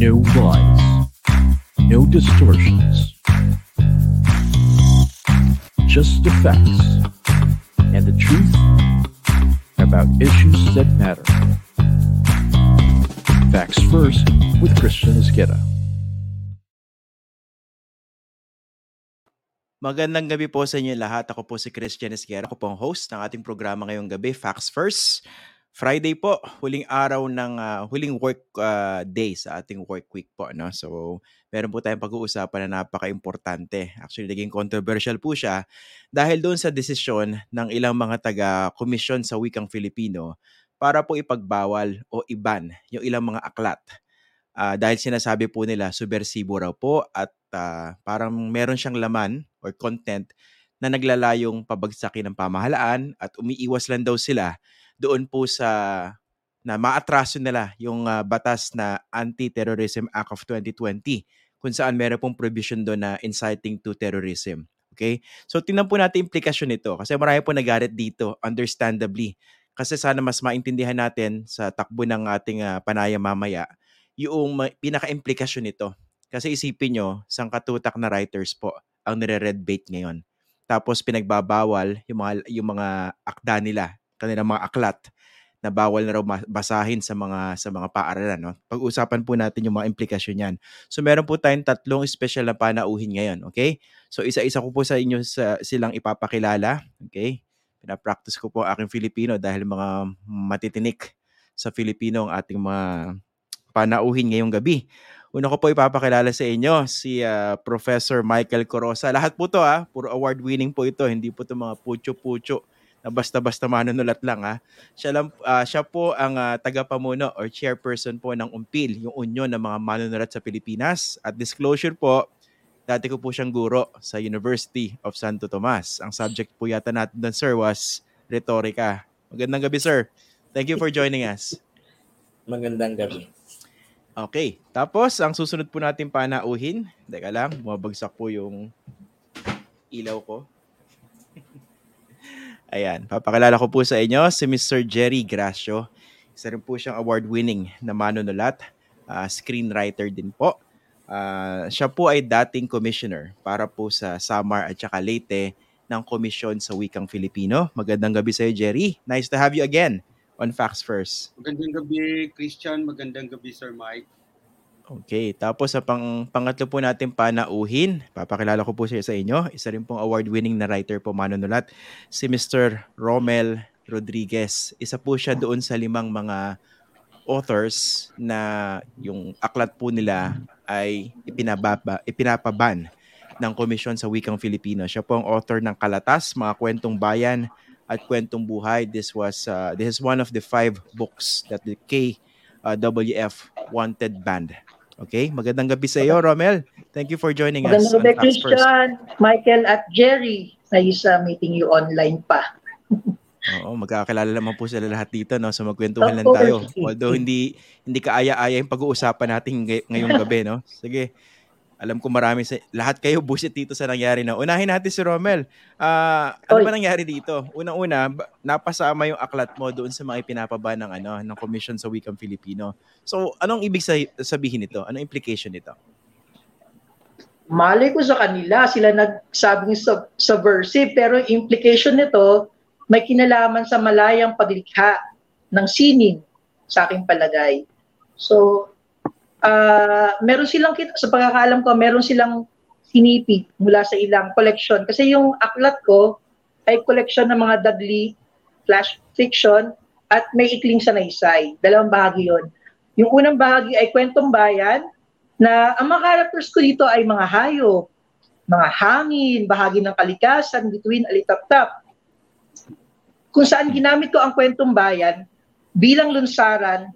No lies. No distortions. Just the facts and the truth about issues that matter. Facts First with Christian Esqueda. Magandang gabi po sa inyo lahat. Ako po si Christian Esquera. Ako po ang host ng ating programa ngayong gabi, Facts First. Friday po, huling araw ng uh, huling work uh, day sa ating work week po. No? So, meron po tayong pag-uusapan na napaka-importante. Actually, naging controversial po siya dahil doon sa desisyon ng ilang mga taga-komisyon sa wikang Filipino para po ipagbawal o iban yung ilang mga aklat. Uh, dahil sinasabi po nila subversibo raw po at uh, parang meron siyang laman or content na naglalayong pabagsakin ng pamahalaan at umiiwas lang daw sila doon po sa na maatraso nila yung uh, batas na Anti-Terrorism Act of 2020 kung saan meron pong provision doon na inciting to terrorism. Okay? So tingnan po natin implikasyon nito kasi marami po nagarit dito understandably kasi sana mas maintindihan natin sa takbo ng ating uh, panaya mamaya yung pinaka-implikasyon nito. Kasi isipin nyo, sangkatutak na writers po ang nire-red bait ngayon. Tapos pinagbabawal yung mga yung mga akda nila, kanilang mga aklat na bawal na raw basahin sa mga sa mga paaralan no. Pag-usapan po natin yung mga implikasyon niyan. So meron po tayong tatlong special na panauhin ngayon, okay? So isa-isa ko po sa inyo sa silang ipapakilala, okay? Pina-practice ko po aking Filipino dahil mga matitinik sa Filipino ang ating mga panauhin ngayong gabi. Una ko po ipapakilala sa inyo si uh, Professor Michael Corosa. Lahat po to ha, ah, puro award winning po ito, hindi po to mga pucho-pucho na basta-basta manunulat lang ha. Siya, lang, uh, siya po ang uh, tagapamuno or chairperson po ng UMPIL, yung union ng mga manunulat sa Pilipinas. At disclosure po, dati ko po siyang guro sa University of Santo Tomas. Ang subject po yata natin doon, sir, was retorika. Magandang gabi, sir. Thank you for joining us. Magandang gabi. Okay. Tapos, ang susunod po natin panauhin, teka lang, bumabagsak po yung ilaw ko. Ayan, papakilala ko po sa inyo si Mr. Jerry Gracio. Isa rin po siyang award-winning na manunulat, uh, screenwriter din po. Uh, siya po ay dating commissioner para po sa Samar at saka Leyte ng Komisyon sa Wikang Filipino. Magandang gabi sa iyo, Jerry. Nice to have you again on Facts First. Magandang gabi, Christian. Magandang gabi, Sir Mike. Okay, tapos sa pang pangatlo po natin panauhin, papakilala ko po siya sa inyo. Isa rin pong award-winning na writer po manunulat, si Mr. Romel Rodriguez. Isa po siya doon sa limang mga authors na yung aklat po nila ay ipinababa, ipinapaban ng komisyon sa wikang Filipino. Siya po ang author ng Kalatas, mga kwentong bayan, at Kwentong Buhay. This was uh, this is one of the five books that the KWF uh, wanted banned. Okay, magandang gabi sa iyo, Romel. Thank you for joining magandang us. Magandang gabi, Christian, Michael, at Jerry. Nice uh, meeting you online pa. Oo, magkakilala naman po sila lahat dito, no? So magkwentuhan lang tayo. Although hindi hindi kaaya-aya yung pag-uusapan natin ngayong gabi, no? Sige, alam ko marami sa lahat kayo busit dito sa nangyari na. Unahin natin si Romel. Uh, ano ba nangyari dito? Unang-una, napasama yung aklat mo doon sa mga ipinapaba ng ano ng Commission sa Wikang Filipino. So, anong ibig sabihin nito? Anong implication nito? Malay ko sa kanila, sila nagsabing sub- subversive, pero implication nito may kinalaman sa malayang paglikha ng sining sa aking palagay. So, uh, meron silang, sa pagkakaalam ko, meron silang sinipig mula sa ilang collection. Kasi yung aklat ko ay collection ng mga Dudley flash fiction at may ikling sanaysay. Dalawang bahagi yon. Yung unang bahagi ay kwentong bayan na ang mga characters ko dito ay mga hayop, mga hangin, bahagi ng kalikasan, between alitap-tap. Kung saan ginamit ko ang kwentong bayan bilang lunsaran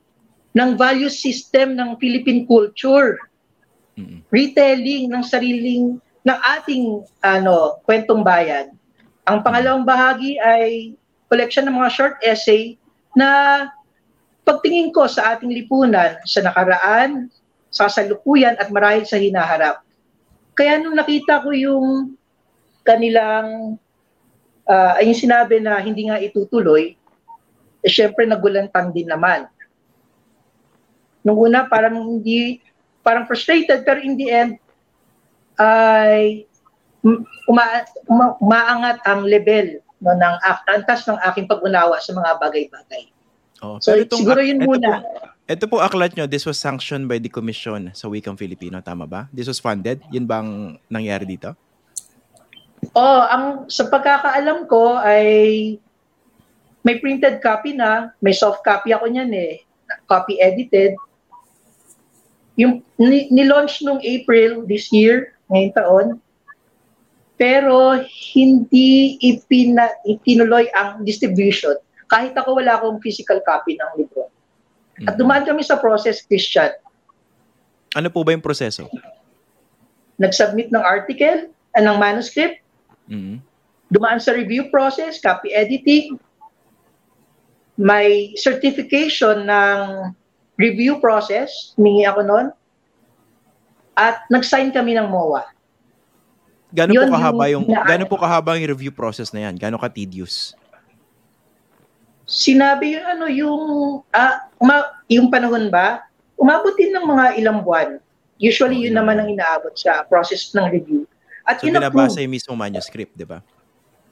ng value system ng Philippine culture. Mm-hmm. Retelling ng sariling ng ating ano kwentong bayan. Ang pangalawang bahagi ay collection ng mga short essay na pagtingin ko sa ating lipunan sa nakaraan, sa salukuyan at marahil sa hinaharap. Kaya nung nakita ko yung kanilang uh, yung sinabi na hindi nga itutuloy, eh, syempre nagulantang din naman. Nung una, parang hindi, parang frustrated pero in the end ay um, uma, uma, umaangat ang level no, ng antas ng aking pag-unawa sa mga bagay-bagay. Oh, So, itong siguro yun ito muna. Po, ito po aklat nyo, this was sanctioned by the Commission sa Wikang Filipino, tama ba? This was funded? Yun bang nangyari dito? Oh, ang sa pagkakaalam ko ay may printed copy na, may soft copy ako niyan eh, copy edited. Yung ni- ni-launch nung April this year, ngayong taon. Pero hindi ipina, itinuloy ang distribution kahit ako wala akong physical copy ng libro. At Mhm. dumaan kami sa process, Christian. Ano po ba yung proseso? Nag-submit ng article, uh, ng manuscript, Mhm. dumaan sa review process, copy editing, may certification ng review process, humingi ako noon, at nag-sign kami ng MOA. Gano'n po kahaba yung, yung- gano'n po kahaba yung review process na yan? Gano'n ka tedious? Sinabi yung ano, yung, ah, uma, yung panahon ba, umabot din ng mga ilang buwan. Usually, yun naman ang inaabot sa process ng review. At So, binabasa yung mismo manuscript, di ba?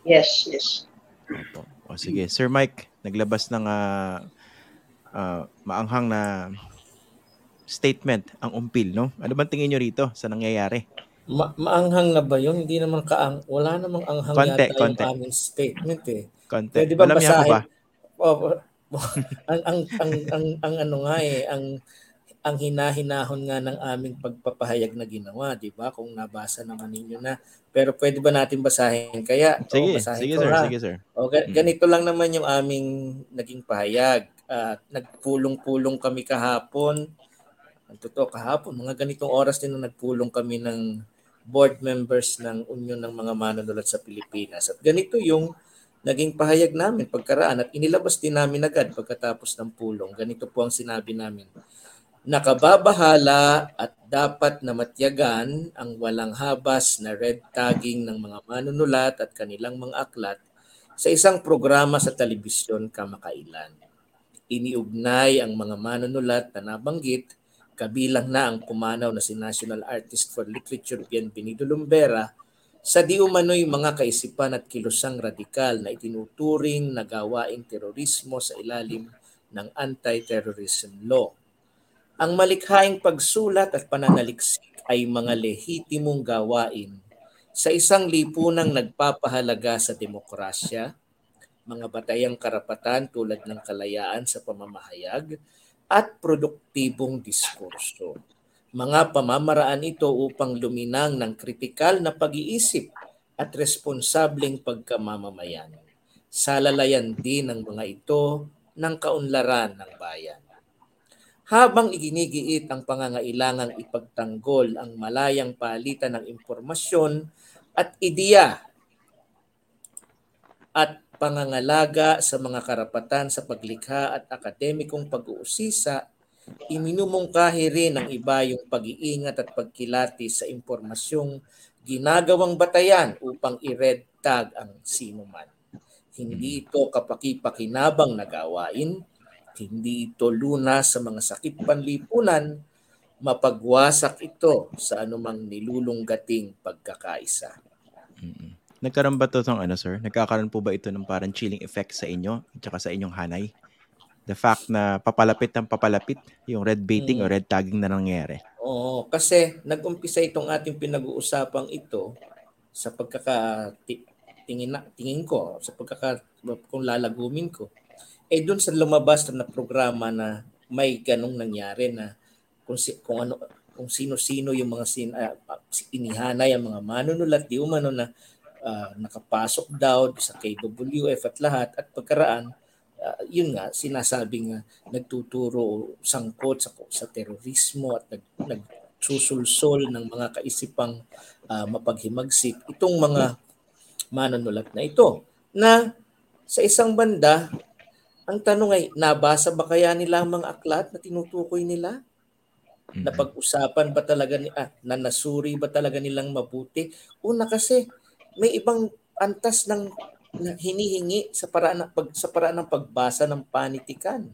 Yes, yes. Opo. O sige, Sir Mike, naglabas ng ah, ah, maanghang na statement ang umpil, no? Ano bang tingin nyo rito sa nangyayari? Ma- maanghang na ba yun? Hindi naman kaang, wala namang anghang Konti, yata konti. yung aming statement eh. Konti. Pwede ba basahin? ba? Oh, ang, ang, ang, ang, ang ano nga eh, ang, ang hinahinahon nga ng aming pagpapahayag na ginawa, di ba? Kung nabasa naman ninyo na. Pero pwede ba natin basahin? Kaya, Sige, oh, basahin sige ko, sir, ha? sige sir. O, ga- Mm. ganito lang naman yung aming naging pahayag. At nagpulong-pulong kami kahapon. Ang totoo kahapon, mga ganitong oras din na nagpulong kami ng board members ng Union ng mga Manunulat sa Pilipinas. At ganito yung naging pahayag namin pagkaraan at inilabas din namin agad pagkatapos ng pulong. Ganito po ang sinabi namin. Nakababahala at dapat na matyagan ang walang habas na red tagging ng mga manunulat at kanilang mga aklat sa isang programa sa telebisyon kamakailan. Iniugnay ang mga manunulat na nabanggit, kabilang na ang pumanaw na si National Artist for Literature Bienvenido Lumbera sa di umano'y mga kaisipan at kilusang radikal na itinuturing na gawaing terorismo sa ilalim ng anti-terrorism law. Ang malikhaing pagsulat at pananaliksik ay mga lehitimong gawain sa isang lipunang nagpapahalaga sa demokrasya, mga batayang karapatan tulad ng kalayaan sa pamamahayag, at produktibong diskurso. Mga pamamaraan ito upang luminang ng kritikal na pag-iisip at responsableng pagkamamamayan. Salalayan din ng mga ito ng kaunlaran ng bayan. Habang iginigiit ang pangangailangang ipagtanggol ang malayang palitan ng impormasyon at ideya at pangangalaga sa mga karapatan sa paglikha at akademikong pag-uusisa, iminumungkahi rin ng iba yung pag-iingat at pagkilati sa impormasyong ginagawang batayan upang i-red tag ang sino man. Hindi ito kapaki-pakinabang na gawain, hindi ito lunas sa mga sakit panlipunan, mapagwasak ito sa anumang nilulunggating pagkakaisa. Nagkaroon ba to ng ano sir? Nagkakaroon po ba ito ng parang chilling effect sa inyo at saka sa inyong hanay? The fact na papalapit ng papalapit yung red baiting Mm. o red tagging na nangyayari. Oo, kasi nag-umpisa itong ating pinag-uusapang ito sa pagkaka ti- tingin, na, tingin ko, sa pagkaka kung lalagumin ko. Eh doon sa lumabas na programa na may ganong nangyari na kung si, kung ano kung sino-sino yung mga sin, ah, inihanay ang mga manunulat di umano na ah, nakapasok daw sa KWF at lahat. At pagkaraan ah, yun nga sinasabing uh, nagtuturo sangkot sa sa terorismo at nag, nagsusulsol ng mga kaisipang ah, mapaghimagsik. Itong mga manunulat na ito na sa isang banda ang tanong ay nabasa ba kaya nila ang mga aklat na tinutukoy nila? Mm-mm. napag-usapan ba talaga ni ah, na nasuri ba talaga nilang mabuti? Una kasi may ibang antas ng hinihingi sa paraan ng pag, sa paraan ng pagbasa ng panitikan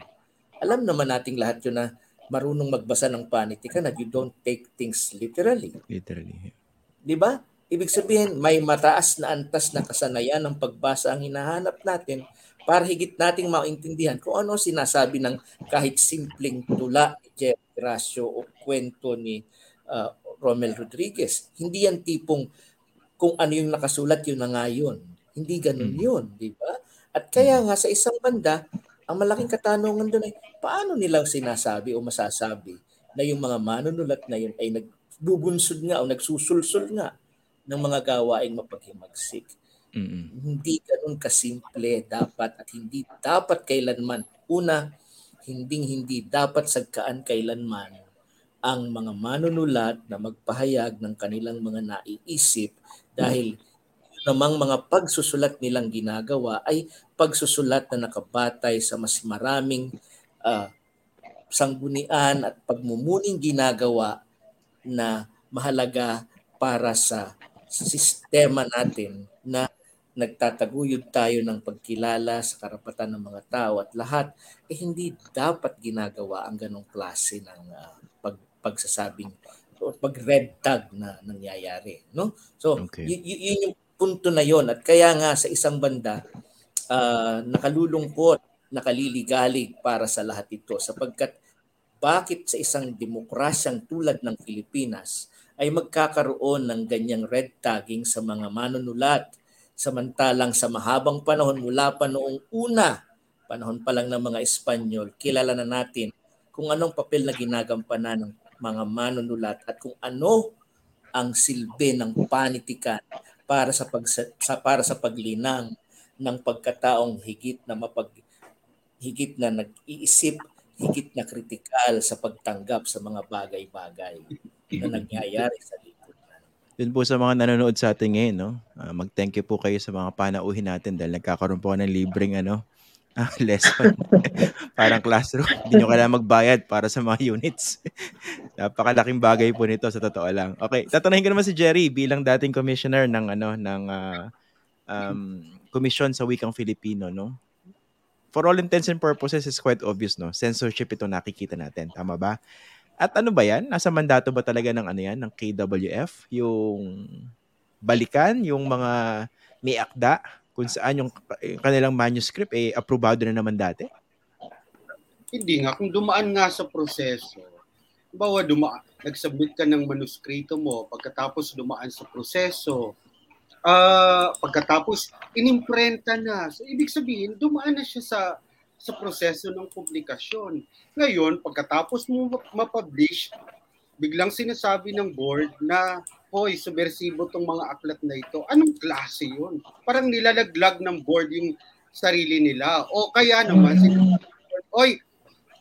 alam naman nating lahat yun na marunong magbasa ng panitikan at you don't take things literally. Literally. Di ba? Ibig sabihin, may mataas na antas na kasanayan ng pagbasa ang hinahanap natin para higit nating maintindihan kung ano sinasabi ng kahit simpleng tula ni Jeff Gracio o kwento ni uh, Romel Rodriguez. Hindi yan tipong kung ano yung nakasulat yun na nga yun. Hindi ganun Mm. yun, di ba? At kaya nga sa isang banda, ang malaking katanungan doon ay paano nilang sinasabi o masasabi na yung mga manunulat na yun ay nagbubunsod nga o nagsusulsul nga ng mga gawaing mapaghimagsik. Mm-mm. Hindi ganun kasimple dapat at hindi dapat kailanman. Una, hinding hindi dapat sagkaan kailanman ang mga manunulat na magpahayag ng kanilang mga naiisip dahil namang mga pagsusulat nilang ginagawa ay pagsusulat na nakabatay sa mas maraming ah, sanggunian at pagmumuning ginagawa na mahalaga para sa sistema natin na nagtataguyod tayo ng pagkilala sa karapatan ng mga tao at lahat eh hindi dapat ginagawa ang ganong klase ng ah, pag, pagsasabing o pag red tag na nangyayari no? So Okay. y- y- yun yung punto na yon at kaya nga sa isang banda ah, nakalulungkot nakaliligalig para sa lahat ito sapagkat bakit sa isang demokrasyang tulad ng Pilipinas ay magkakaroon ng ganyang red tagging sa mga manunulat? Samantalang sa mahabang panahon mula pa noong una panahon pa lang ng mga Espanyol kilala na natin kung anong papel na ginagampanan ng mga manunulat at kung ano ang silbi ng panitikan para sa pag sa para sa paglinang ng pagkataong higit na mapag higit na nag-iisip, higit na kritikal sa pagtanggap sa mga bagay-bagay na nangyayari sa lipunan. Yun po sa mga nanonood sa atin ngayon, no? Ah, mag-thank you po kayo sa mga panauhin natin dahil nagkakaroon po ng libreng ano, ah, lesson. Parang classroom. Hindi nyo kailangan magbayad para sa mga units. Napakalaking bagay po nito sa totoo lang. Okay, tatanungin ko naman si Jerry bilang dating commissioner ng ano ng ah, um, commission sa wikang Filipino, no? For all intents and purposes is quite obvious, no? Censorship ito nakikita natin, tama ba? At ano ba yan? Nasa mandato ba talaga ng ano yan, ng KWF? Yung balikan, yung mga may akda, kung saan yung kanilang manuscript, eh, aprobado na naman dati? Hindi nga, kung dumaan nga sa proseso, bawa duma nag-submit ka ng manuskrito mo, pagkatapos dumaan sa proseso, ah pagkatapos inimprenta na. So, ibig sabihin, dumaan na siya sa sa proseso ng publikasyon. Ngayon, pagkatapos mo ma-publish, biglang sinasabi ng board na, hoy, subversibo tong mga aklat na ito. Anong klase yun? Parang nilalaglag ng board yung sarili nila. O kaya naman, sinasabi ng board, oy,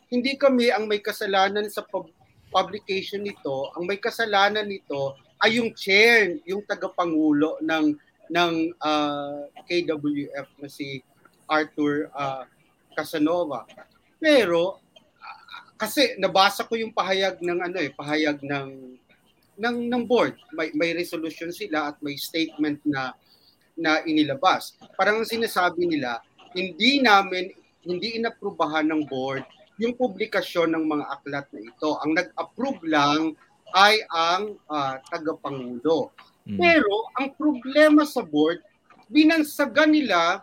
hindi kami ang may kasalanan sa pub- publication nito. Ang may kasalanan nito ay yung chair, yung tagapangulo ng ng ah, KWF na si Arthur ah, Casanova. Pero ah, kasi nabasa ko yung pahayag ng ano eh, pahayag ng ng ng board. May may resolution sila at may statement na na inilabas. Parang ang sinasabi nila, hindi namin hindi inaprubahan ng board yung publikasyon ng mga aklat na ito. Ang nag-approve lang ay ang ah, tagapangulo. Mm. Pero ang problema sa board, binansagan nila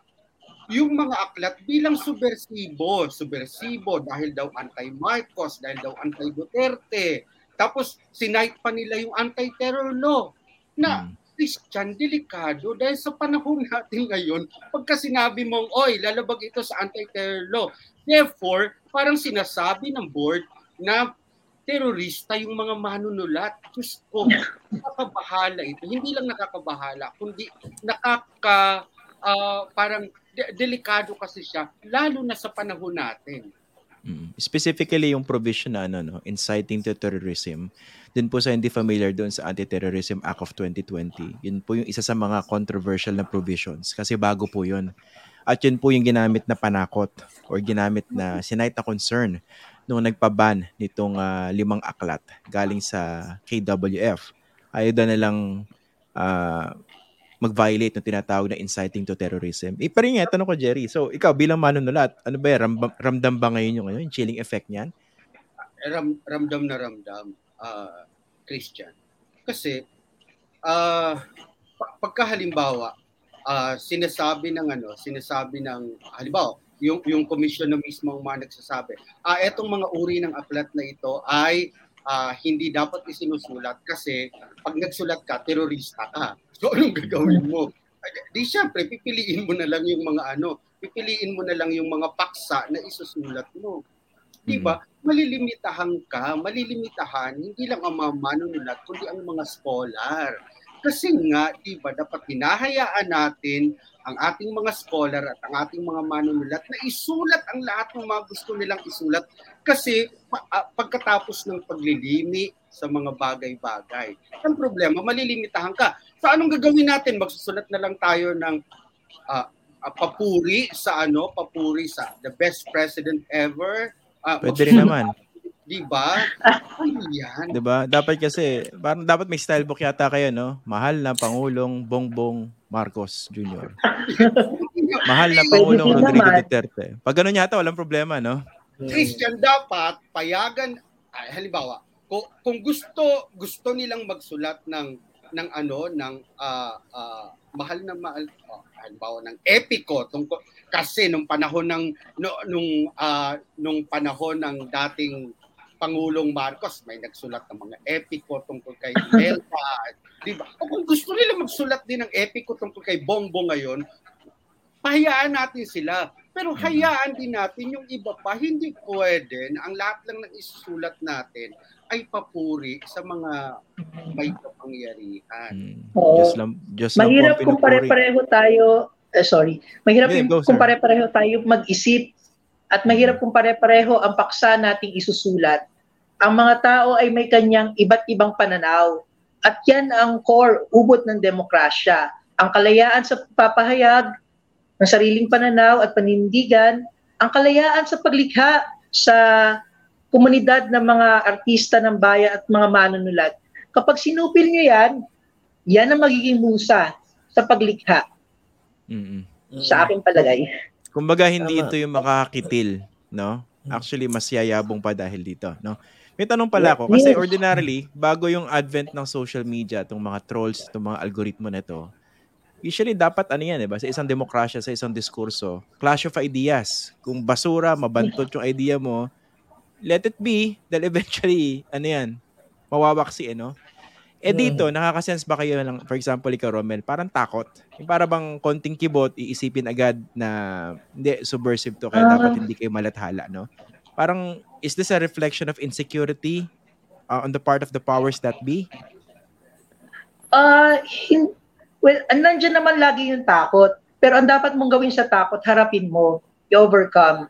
yung mga aklat bilang subversibo. Subversibo dahil daw anti-Marcos, dahil daw anti-Duterte. Tapos sinight pa nila yung anti-terror law na Mm. Christian, delikado dahil sa panahon natin ngayon, pagka sinabi mong, oy, lalabag ito sa anti-terror law. Therefore, parang sinasabi ng board na terorista yung mga manunulat. Diyos ko, nakakabahala ito. Hindi lang nakakabahala, kundi nakaka, ah, parang de- delikado kasi siya, lalo na sa panahon natin. Mm. Specifically yung provision na ano, no, inciting to terrorism. Dun po sa hindi familiar doon sa Anti-Terrorism Act of 2020. Yun po yung isa sa mga controversial na provisions kasi bago po yun. At yun po yung ginamit na panakot or ginamit na sinight na concern nung nagpaban nitong ah, limang aklat galing sa KWF. Ayaw daw nilang ah, mag-violate ng tinatawag na inciting to terrorism. Eh, rin nga, tanong ko, Jerry. So, ikaw bilang manunulat, ano ba yan? Ramdam, ramdam ba ngayon yung, ano, yung chilling effect niyan? ram, ramdam na ramdam, uh, Christian. Kasi, uh, pagka halimbawa, uh, sinasabi ng ano, sinasabi ng, halimbawa, yung, yung komisyon na mismo ang mga nagsasabi, ah, etong mga uri ng aklat na ito ay uh, hindi dapat isinusulat kasi pag nagsulat ka, terorista ka. So anong gagawin mo? Di syempre, pipiliin mo na lang yung mga ano, pipiliin mo na lang yung mga paksa na isusulat mo. Di ba? Mm-hmm. Malilimitahan ka, malilimitahan, hindi lang ang mga manunulat, kundi ang mga scholar. Kasi nga, di ba, dapat hinahayaan natin ang ating mga scholar at ang ating mga manunulat na isulat ang lahat ng mga gusto nilang isulat kasi uh, pagkatapos ng paglilimi sa mga bagay-bagay. Ang problema, malilimitahan ka. So anong gagawin natin? Magsusulat na lang tayo ng uh, uh, papuri sa ano, papuri sa the best president ever. Uh, Pwede rin naman. Di ba? Ano yan? Di ba? Dapat kasi, parang dapat may style book yata kayo, no? Mahal na Pangulong Bongbong Marcos Jr. Mahal na Pangulong Rodrigo Duterte. Pag ganun yata, walang problema, no? Christian, dapat payagan, ay, halimbawa, kung, kung gusto gusto nilang magsulat ng ng ano ng uh, uh, mahal na mahal oh, halimbawa ng epiko tungkol kasi nung panahon ng no, nung uh, nung panahon ng dating Pangulong Marcos, may nagsulat ng mga epiko tungkol kay Delta. di ba? O kung gusto nila magsulat din ng epiko tungkol kay Bongbong ngayon, pahayaan natin sila. Pero mm-hmm. hayaan din natin yung iba pa. Hindi pwede na ang lahat lang ng isusulat natin ay papuri sa mga may kapangyarihan. Mm. Oh, just lang, just mahirap kung pare-pareho tayo, eh, sorry, mahirap yeah, go, kung pare-pareho tayo mag-isip at mahirap kung pare-pareho ang paksa nating isusulat ang mga tao ay may kanyang iba't ibang pananaw. At yan ang core, ubot ng demokrasya. Ang kalayaan sa papahayag ng sariling pananaw at panindigan, ang kalayaan sa paglikha sa komunidad ng mga artista ng bayan at mga manunulat. Kapag sinupil nyo yan, yan ang magiging musa sa paglikha. Mm-hmm. Sa aking palagay. Kumbaga hindi Tama. ito yung makakakitil, no? Actually mas yayabong pa dahil dito, no? May tanong pala ako, kasi ordinarily, bago yung advent ng social media, itong mga trolls, itong mga algoritmo na to, usually dapat ano yan, diba? sa isang demokrasya, sa isang diskurso, clash of ideas. Kung basura, mabantot yung idea mo, let it be, dahil eventually, ano yan, mawawaksi, eh, no? Eh dito, nakakasense ba kayo lang, for example, ikaw, Romel, parang takot. Yung para bang konting kibot, iisipin agad na hindi, subversive to, kaya dapat hindi kayo malathala, no? Parang, is this a reflection of insecurity uh, on the part of the powers that be? Uh, hin- well, nandiyan naman lagi yung takot. Pero ang dapat mong gawin sa takot, harapin mo, i-overcome.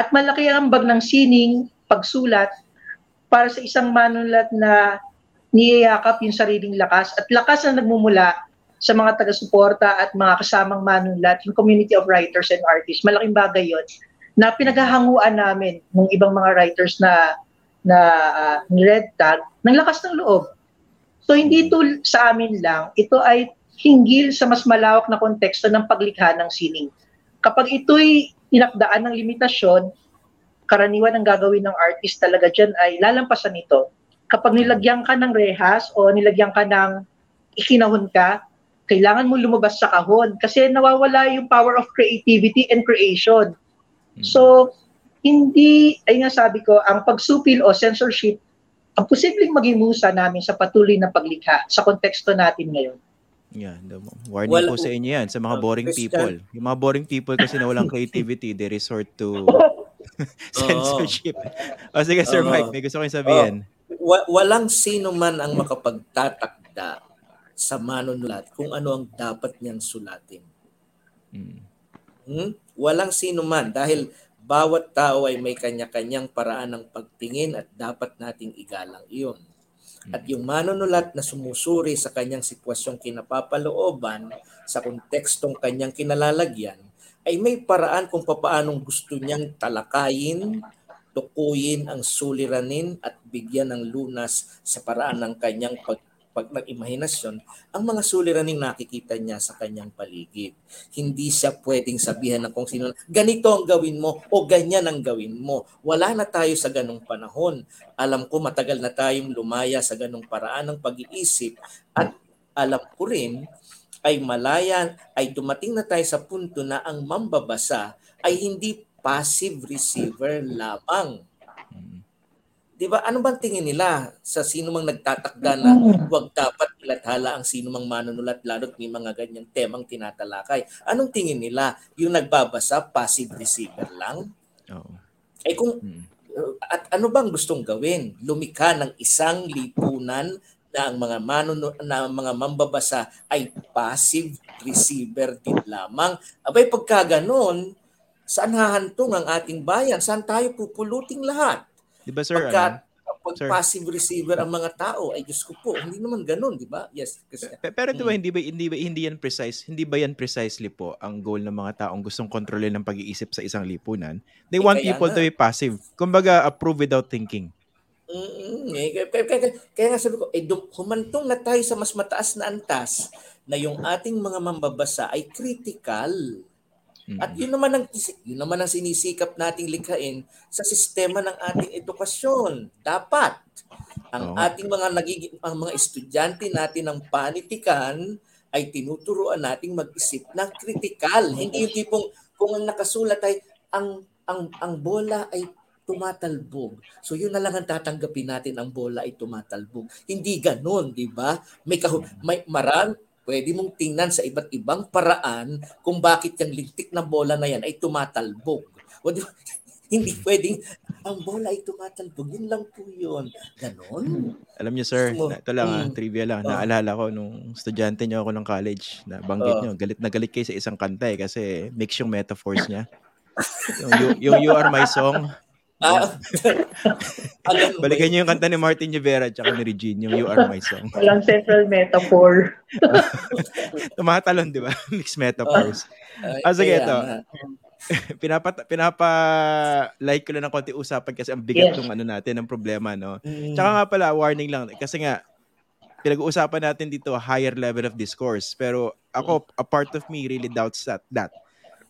At malaki ang ambag ng sining, pagsulat, para sa isang manulat na niyayakap yung sariling lakas at lakas na nagmumula sa mga taga-suporta at mga kasamang manulat, yung community of writers and artists. Malaking bagay yon na pinaghahanguan namin ng ibang mga writers na na uh, red tag ng lakas ng loob. So hindi ito sa amin lang, ito ay hinggil sa mas malawak na konteksto ng paglikha ng sining. Kapag ito'y tinakdaan ng limitasyon, karaniwan ang gagawin ng artist talaga dyan ay lalampasan ito. Kapag nilagyan ka ng rehas o nilagyan ka ng ikinahon ka, kailangan mo lumabas sa kahon kasi nawawala yung power of creativity and creation. Mm. So, hindi, ay nga sabi ko, ang pagsupil o censorship, ang posibleng maging musa namin sa patuloy na paglikha sa konteksto natin ngayon. Yeah, the warning well, po sa inyo yan, sa mga boring uh, people. Yung mga boring people kasi na walang creativity, they resort to censorship. o oh, sige, Sir uh, Mike, may gusto kong sabihin. Uh, walang sino man ang makapagtatakda sa manunulat kung ano ang dapat niyang sulatin. Mm. Hmm? Walang sino man dahil bawat tao ay may kanya-kanyang paraan ng pagtingin at dapat nating igalang iyon. At yung manunulat na sumusuri sa kanyang sitwasyong kinapapalooban sa kontekstong kanyang kinalalagyan ay may paraan kung papaanong gusto niyang talakayin, tukuyin ang suliranin at bigyan ng lunas sa paraan ng kanyang pag pag nag-imahinasyon, ang mga suliraning nakikita niya sa kanyang paligid. Hindi siya pwedeng sabihan ng kung sino, ganito ang gawin mo o ganyan ang gawin mo. Wala na tayo sa ganong panahon. Alam ko matagal na tayong lumaya sa ganong paraan ng pag-iisip at alam ko rin ay malaya, ay dumating na tayo sa punto na ang mambabasa ay hindi passive receiver lamang 'Di ba? Ano bang tingin nila sa sino mang nagtatakda na huwag dapat ilathala ang sino mang manunulat lalo't may mga ganyang temang tinatalakay? Anong tingin nila? Yung nagbabasa, passive receiver lang? Oo. Eh kung Mm. at ano bang gustong gawin? Lumikha ng isang lipunan na ang mga manuno, na ang mga mambabasa ay passive receiver din lamang. Abay pagka ganon, saan hahantong ang ating bayan? Saan tayo pupuluting lahat? Di ba sir, Pagka, ano? pag Sir. passive receiver ang mga tao, ay Diyos ko po, hindi naman ganun, di ba? Yes. Kasi, Pe- Pero di ba Mm. hindi ba hindi ba hindi yan precise? Hindi ba yan precisely po ang goal ng mga taong gustong kontrolin ng pag-iisip sa isang lipunan? They Eh, want people to nga. be passive. Kumbaga approve without thinking. Mm, eh, kaya, kaya, kaya, kaya nga sabi ko, eh, humantong na tayo sa mas mataas na antas na yung ating mga mambabasa ay critical. At yun naman ang yun naman ang sinisikap nating likhain sa sistema ng ating edukasyon. Dapat ang ating mga nagiging ang mga estudyante natin ng panitikan ay tinuturuan nating mag-isip ng kritikal. Hindi yung tipong kung ang nakasulat ay ang ang ang bola ay tumatalbog. So yun na lang ang tatanggapin natin ang bola ay tumatalbog. Hindi ganoon, di ba? May kahu- may maran pwede mong tingnan sa iba't ibang paraan kung bakit yung lintik na bola na yan ay tumatalbog. O di? Hindi pwedeng ang bola ay tumatalbog. Yun lang po yun. Ganon? Alam niyo sir, na, ito lang ah, Mm. trivia lang. Oh. Naalala ko nung estudyante niyo ako ng college, na banggit Oh. niyo, galit na galit kayo sa isang kanta eh kasi mix yung metaphors niya. yung, you, yung You Are My Song, Ah, balikan niyo yung kanta ni Martin Rivera at ni Regine, yung You Are My Song. Walang central metaphor. Tumatalon, di ba? Mixed metaphors. Ay, Ah, sige, ito. pinapa pinapa like ko lang ng konti usapan kasi ang bigat Yes. ng ano natin ng problema no. Mm. Tsaka nga pala warning lang kasi nga pinag-uusapan natin dito higher level of discourse pero ako a part of me really doubts that that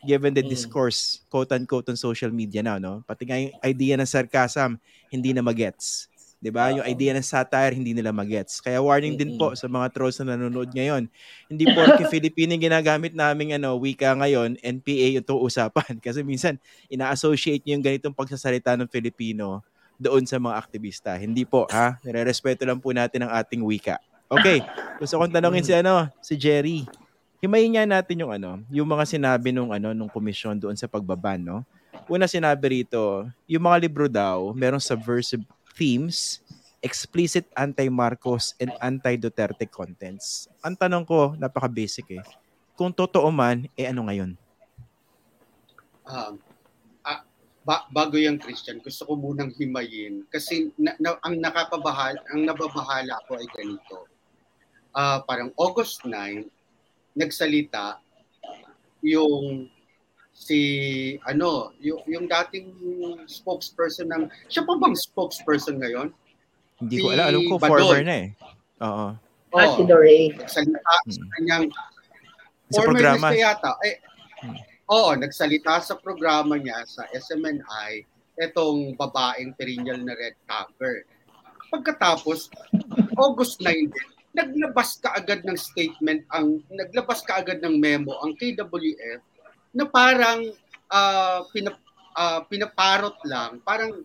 given the Mm. discourse quote unquote on social media now no? Pati nga yung idea ng sarcasm hindi na magets 'di ba? Yung idea ng satire hindi nila magets. Kaya warning din po sa mga trolls na nanonood ngayon hindi porke Filipino ginagamit naming ano wika ngayon NPA yung to usapan kasi minsan ina-associate niyo yung ganitong pagsasalita ng Filipino doon sa mga aktivista. Hindi po ha? Nire-respeto lang po natin ang ating wika. Okay gusto kong tanongin si ano si Jerry himayin natin yung ano yung mga sinabi nung ano nung komisyon doon sa pagbaban no una sinabi rito yung mga libro daw merong subversive themes explicit anti-Marcos and anti-Duterte contents. Ang tanong ko, napaka-basic eh. Kung totoo man, eh ano ngayon? um, ah, ba- bago yung Christian, gusto ko munang himayin kasi na, na- ang nakakabahala, ang nababahala ko ay ganito. Ah, parang August 9, nagsalita yung si ano, yung, yung dating spokesperson ng siya pa bang spokesperson ngayon? Hindi ko Si alam. Alam ko, Badoy. former na eh. Oo. Ah, Oh, si Doreen. nagsalita sa Mm. kanyang Sa former programa. yata. Eh, Hmm. Oo, nagsalita sa programa niya sa SMNI etong babaeng perennial na red tagger. Pagkatapos, August 9 din, naglabas ka agad ng statement, ang naglabas ka agad ng memo ang KWF na parang ah, pinap, ah, pinaparot lang, parang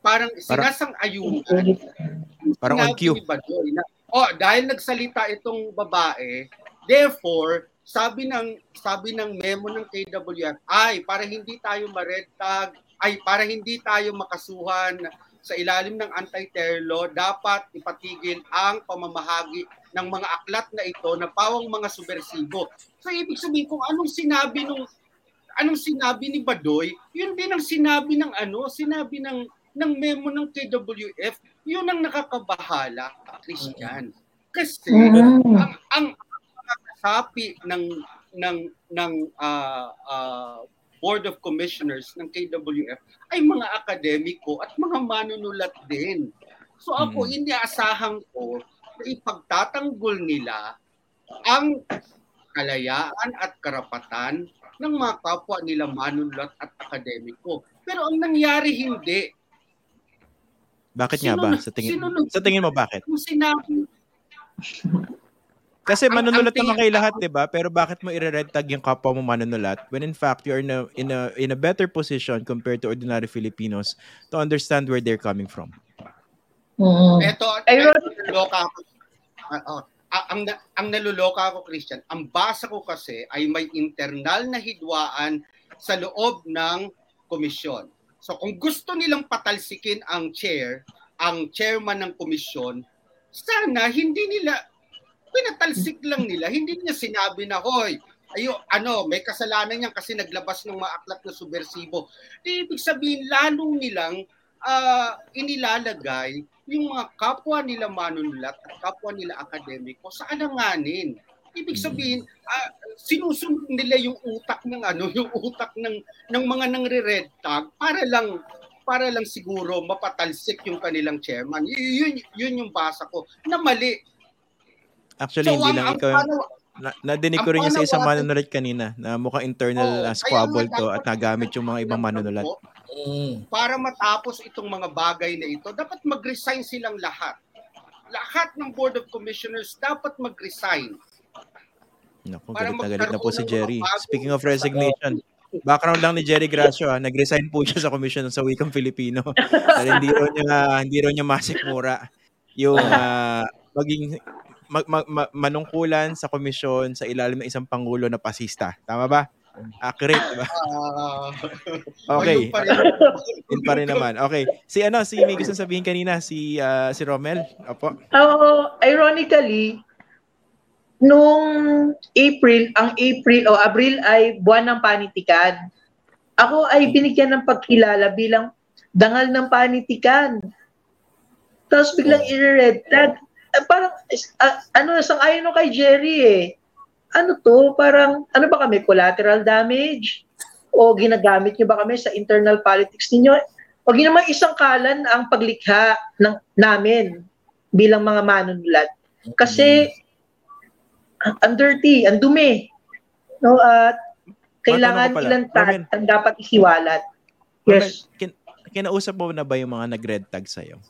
parang sinasang-ayunan Parang on cue. ni Badoy na, oh, dahil nagsalita itong babae, therefore, sabi ng sabi ng memo ng KWF, ay para hindi tayo ma-red tag, ay para hindi tayo makasuhan sa ilalim ng anti-terror law, dapat ipatigil ang pamamahagi ng mga aklat na ito na pawang mga subversibo. So ibig sabihin kung anong sinabi nung anong sinabi ni Badoy, yun din ang sinabi ng ano, sinabi ng ng memo ng KWF, yun ang nakakabahala, Christian. Kasi Mm. ang ang sapi ng ng ng ah, ah, Board of Commissioners ng KWF ay mga akademiko at mga manunulat din. So ako Mm. inaasahan ko na ipagtatanggol nila ang kalayaan at karapatan ng mga kapwa nila manunulat at akademiko. Pero ang nangyari hindi. Bakit nga Sino ba? na- Sa tingin, sino sa tingin mo bakit? Sinabi, Kasi Ang- manunulat ang naman kayo lahat, 'di ba? Pero bakit mo i-red tag yung kapwa mo manunulat when in fact you are in a, in a in a better position compared to ordinary Filipinos to understand where they're coming from. Mm. eto, Ironic. naluloka ako. Ah, ang, na- ang naluloka ako, Christian, ang basa ko kasi ay may internal na hidwaan sa loob ng komisyon. So kung gusto nilang patalsikin ang chair, ang chairman ng komisyon, sana hindi nila, pinatalsik lang nila, hindi niya sinabi na, hoy, ayo, ano, may kasalanan niyan kasi naglabas ng mga aklat na subversibo. Di ibig sabihin, lalo nilang ah, inilalagay yung mga kapwa nila manunulat at kapwa nila akademiko sa alanganin. Ibig sabihin, ah, sinusunod nila yung utak ng ano, yung utak ng ng mga nangre-red tag para lang para lang siguro mapatalsik yung kanilang chairman. Y- yun yun yung basa ko na mali. Actually, hindi ang- lang ang ikaw panaw- na, nadinig ang ko rin yung sa isang manunulat kanina na mukhang internal Oo, uh, squabble to at nagamit yung mga ibang manunulat. Mm. para matapos itong mga bagay na ito, dapat mag-resign silang lahat. Lahat ng Board of Commissioners dapat mag-resign. Naku, galit na galit na po si Jerry. Speaking of resignation, background lang ni Jerry Gracio, ah, nag-resign po siya sa Commission sa Wikang Filipino. Dahil hindi raw niya, hindi raw niya masikmura yung ah, maging mag, mag- ma- manungkulan sa komisyon sa ilalim ng isang pangulo na pasista. Tama ba? Accurate, di ba? Ah, Okay. ayun pa rin. Yun pa rin naman. Okay. Si ano, si may gusto sabihin kanina, si ah, si Romel. Opo. Oo, ironically, nung April, ang April o Abril ay buwan ng panitikan. Ako ay binigyan ng pagkilala bilang dangal ng panitikan. Tapos biglang i-red tag. Eh, parang, ah, ano, sang-ayon no kay Jerry eh. Ano to? Parang, ano ba kami? Collateral damage? O ginagamit niyo ba kami sa internal politics ninyo? Huwag niyo naman isang kalan ang paglikha ng, namin bilang mga manunulat. Kasi ang ang dirty, ang dumi. No, at kailangan ilang tag ang dapat isiwalat. Yes. kin- kinausap mo na ba yung mga nag-red tag sa'yo?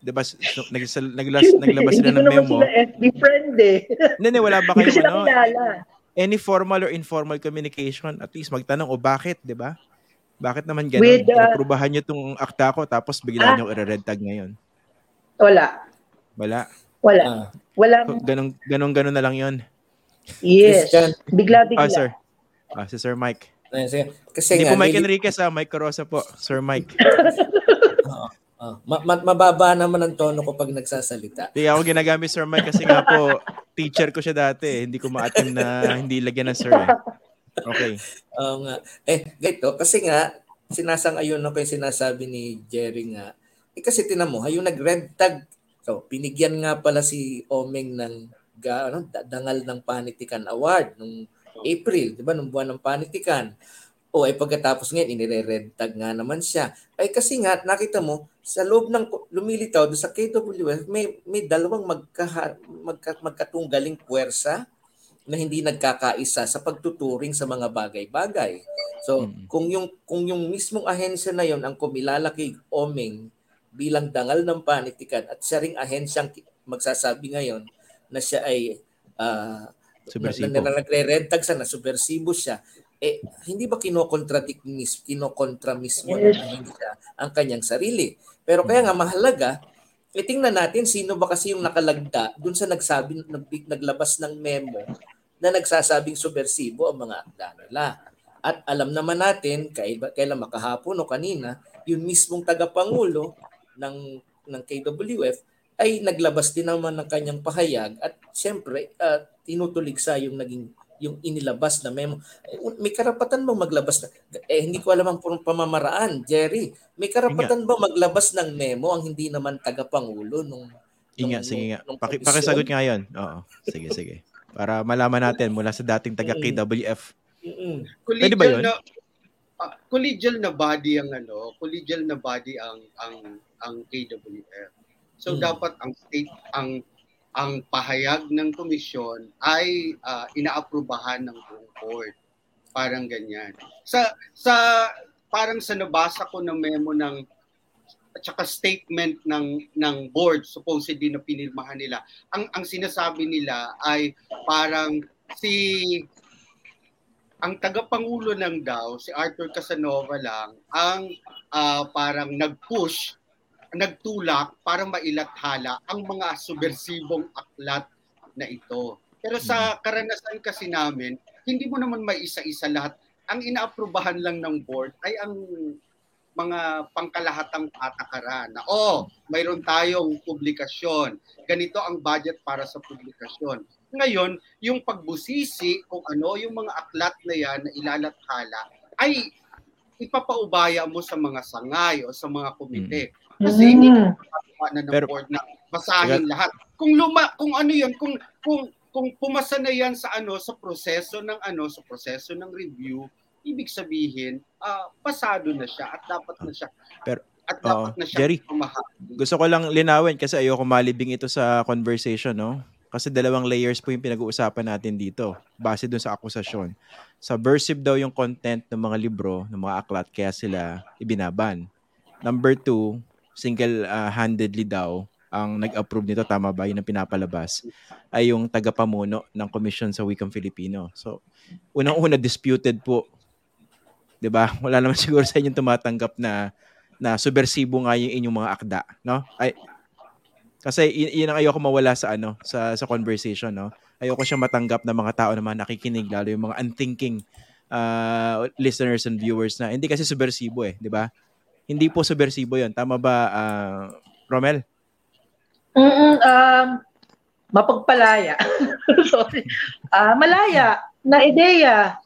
Di ba, so, nag, naglas, naglabas sila Hindi ng ko naman memo. sila FB friend eh. Hindi, hindi, wala ba Hindi ko kayo, ano, any formal or informal communication, at least magtanong, o bakit, di ba? Bakit naman ganun? With, uh, Pinaprubahan nyo itong akta ko, tapos bigla Ah. nyo i-red tag ngayon. Wala. Wala. Wala. Ah, Wala. Ganun, ganun, ganun na lang yon. Yes. Christian. Bigla-bigla. Ah, sir. Ah, si Sir Mike. ayun, sige. Kasi Hindi nga, po Mike nili- Enriquez, ah, Mike Carosa po. Sir Mike. Ah, ma- ma- mababa naman ang tono ko pag nagsasalita. Hindi ako ginagamit Sir Mike kasi nga po, teacher ko siya dati. eh. Hindi ko ma-attend na hindi lagyan ng sir. Eh. Okay. Oo nga. Eh, ganito, kasi nga, sinasang-ayon ako yung sinasabi ni Jerry nga. Eh, kasi tinan mo, yung nag-red tag, so, pinigyan nga pala si Omeng ng ga, ano, da- dangal ng Panitikan Award nung April, di ba, nung buwan ng Panitikan. O ay pagkatapos ngayon, inire-red tag nga naman siya. Ay kasi nga, nakita mo, sa loob ng lumilitaw doon sa KWF, may, may dalawang magka, magka, magkatunggaling puwersa na hindi nagkakaisa sa pagtuturing sa mga bagay-bagay. So, Mm. kung yung kung yung mismong ahensya na yon ang kumilala kay Omeng bilang dangal ng panitikan at siya ring ahensyang magsasabi ngayon na siya ay ah, Subversibo. na, na, na nagre-red tag sa na subversibo siya, eh hindi ba kinokontradict mis kinokontra mismo Yes. ang kanyang sarili? Pero kaya nga mahalaga eh, tingnan natin sino ba kasi yung nakalagda dun sa nagsabi, nag, naglabas ng memo na nagsasabing subversibo ang mga akda nila. At alam naman natin, kailan, kailan makahapon o kanina, yung mismong tagapangulo ng, ng KWF ay naglabas din naman ng kanyang pahayag at siyempre uh, tinutuligsa yung naging yung inilabas na memo. Eh, May karapatan bang maglabas na eh hindi ko alam ang pam- pamamaraan, Jerry. May karapatan bang maglabas ng memo ang hindi naman tagapangulo nung Inga, nung- sige nga. nung Paki, pakisagot nga yun. Oo. Sige, sige. Para malaman natin mula sa dating taga Mm. KWF. Mm-mm. Pwede ba yun? na ah, collegial na body ang ano, collegial na body ang ang ang KWF. So Hmm. dapat ang state ang ang pahayag ng komisyon ay uh, inaaprubahan ng buong board. Parang ganyan. Sa sa parang sa nabasa ko ng memo ng at saka statement ng ng board supposedly na pinirmahan nila. Ang ang sinasabi nila ay parang si ang tagapangulo ng daw si Arthur Casanova lang ang uh, parang nag-push nagtulak para mailathala ang mga subversibong aklat na ito. Pero sa mm. karanasan kasi namin, hindi mo naman may isa-isa lahat. Ang inaaprubahan lang ng board ay ang mga pangkalahatang patakaran na oh, mayroon tayong publikasyon. Ganito ang budget para sa publikasyon. Ngayon, yung pagbusisi kung ano yung mga aklat na yan na ilalathala ay ipapaubaya mo sa mga sangay o sa mga komite. Mm. Kasi hindi mm. na ng Pero, board na basahin yeah. lahat. Kung luma, kung ano 'yun, kung kung kung pumasa na 'yan sa ano sa proseso ng ano sa proseso ng review, ibig sabihin, uh, pasado na siya at dapat na siya. Pero at dapat uh, na siya Jerry, gusto ko lang linawin kasi ayoko malibing ito sa conversation, no? Kasi dalawang layers po yung pinag-uusapan natin dito base dun sa akusasyon. Subversive daw yung content ng mga libro, ng mga aklat, kaya sila ibinaban. Number two, single-handedly daw ang nag-approve nito, tama ba, yun ang pinapalabas, ay yung tagapamuno ng Commission sa Wikang Filipino. So, unang-una, disputed po. ba? Wala naman siguro sa inyong tumatanggap na na subversibo nga yung inyong mga akda, no? Ay kasi y- yun ang ayoko mawala sa ano, sa sa conversation, no? Ayoko siya matanggap ng mga tao na mga nakikinig, lalo yung mga unthinking uh, listeners and viewers na hindi kasi subversibo eh, 'di ba? Hindi po subversibo yon Tama ba, uh, Romel? Mm um, mapagpalaya. Sorry. Uh, malaya na ideya.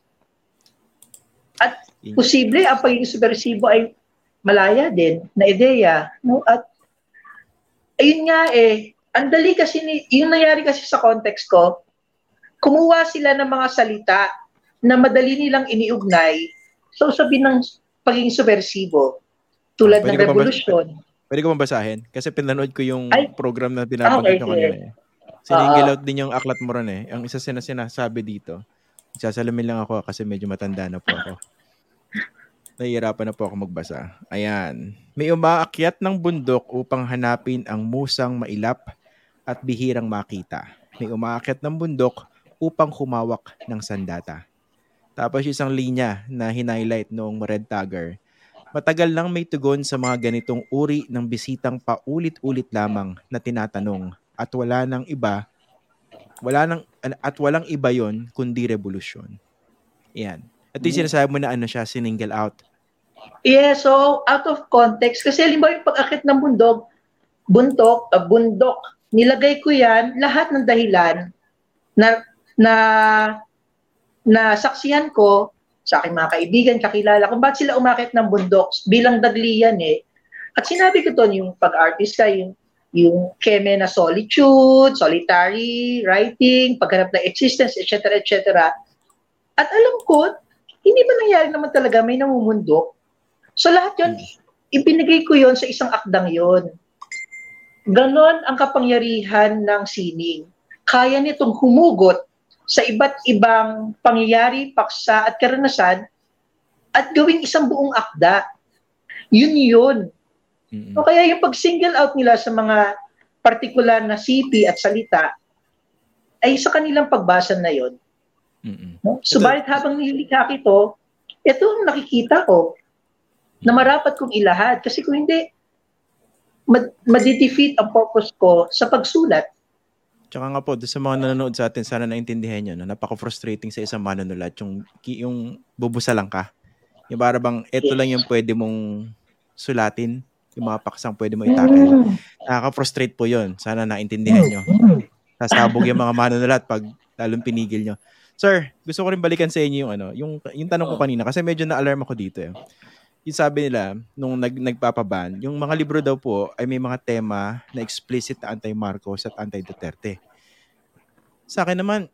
At posible ang pagiging subversibo ay malaya din na ideya. No? At ayun nga eh, ang dali kasi, ni, yung nangyari kasi sa context ko, kumuha sila ng mga salita na madali nilang iniugnay. So sabi ng pagiging subversibo. Tulad pwede ng revolusyon. Pwede ko basahin? Kasi pinanood ko yung Ay, program na binabanggit okay, nyo kanina. Eh. Siningil out din yung aklat mo ron eh. Ang isa sina sinasabi dito, sasalamin lang ako kasi medyo matanda na po ako. Nahihirapan na po ako magbasa. Ayan. May umaakyat ng bundok upang hanapin ang musang mailap at bihirang makita. May umaakyat ng bundok upang humawak ng sandata. Tapos isang linya na hinighlight noong Red Tagger Matagal nang may tugon sa mga ganitong uri ng bisitang paulit-ulit lamang na tinatanong at wala nang iba wala nang at walang iba yon kundi revolusyon. Yan. At yung mm. sinasabi mo na ano siya, sininggle out. Yeah, so out of context, kasi halimbawa yung pag-akit ng bundok, buntok, uh, bundok, nilagay ko yan, lahat ng dahilan na na na saksihan ko sa aking mga kaibigan, kakilala, kung bakit sila umakit ng bundok bilang daglian eh. At sinabi ko to yung pag-artista, yung, yung keme na solitude, solitary, writing, paghanap ng existence, etc., etc. At alam ko, hindi ba nangyari naman talaga may namumundok? So lahat yon ibinigay ko yon sa isang akdang yon. Ganon ang kapangyarihan ng sining. Kaya nitong humugot sa iba't ibang pangyayari, paksa at karanasan at gawing isang buong akda. Yun yun. Mm-hmm. So kaya yung pag-single out nila sa mga partikular na sipi at salita ay sa kanilang pagbasa na yon. Mm-hmm. No? Subalit habang nilikha ito, ito ang nakikita ko na marapat kong ilahad. Kasi kung hindi, mad-defeat ang purpose ko sa pagsulat. Tsaka nga po, sa mga nanonood sa atin, sana naintindihan nyo, no? napaka-frustrating sa isang manunulat, yung, yung bubusa lang ka. Yung para bang, ito lang yung pwede mong sulatin, yung mga paksang pwede mo itakil. Mm. Nakaka-frustrate po yon Sana naintindihan nyo. Sasabog yung mga manunulat pag lalong pinigil nyo. Sir, gusto ko rin balikan sa inyo yung ano, yung, yung tanong ko kanina kasi medyo na-alarm ako dito eh yung sabi nila, nung nag, nagpapaban, yung mga libro daw po ay may mga tema na explicit na anti-Marcos at anti-Duterte. Sa akin naman,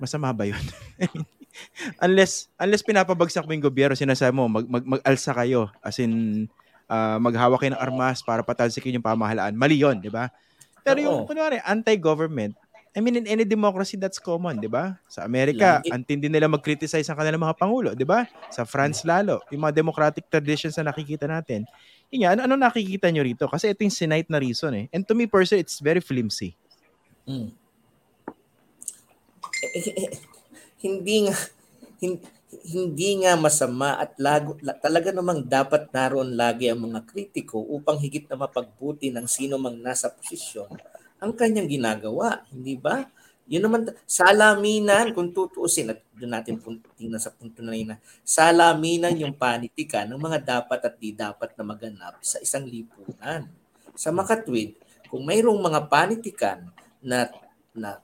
masama ba yun? unless, unless pinapabagsak mo yung gobyerno, sinasabi mo, mag, mag, mag-alsa kayo, as in, uh, maghawak kayo ng armas para patalsikin yung pamahalaan. Mali yun, di ba? Pero yung, Oo. kunwari, anti-government, I mean, in any democracy, that's common, di ba? Sa Amerika, Lagi. antindi nila mag-criticize ang kanilang mga pangulo, di ba? Sa France lalo, yung mga democratic traditions na nakikita natin. Yun nga, ano, ano nakikita nyo rito? Kasi ito yung sinite na reason eh. And to me, personally, it's very flimsy. Mm. Hindi nga hin- hindi nga masama at lago, la- talaga namang dapat naroon lagi ang mga kritiko upang higit na mapagbuti ng sino mang nasa posisyon ang kanyang ginagawa, hindi ba? Yun naman, salaminan, kung tutuusin, at doon natin tingnan sa punto na yun na, salaminan yung panitikan ng mga dapat at di dapat na maganap sa isang lipunan. Sa makatwid, kung mayroong mga panitikan na, na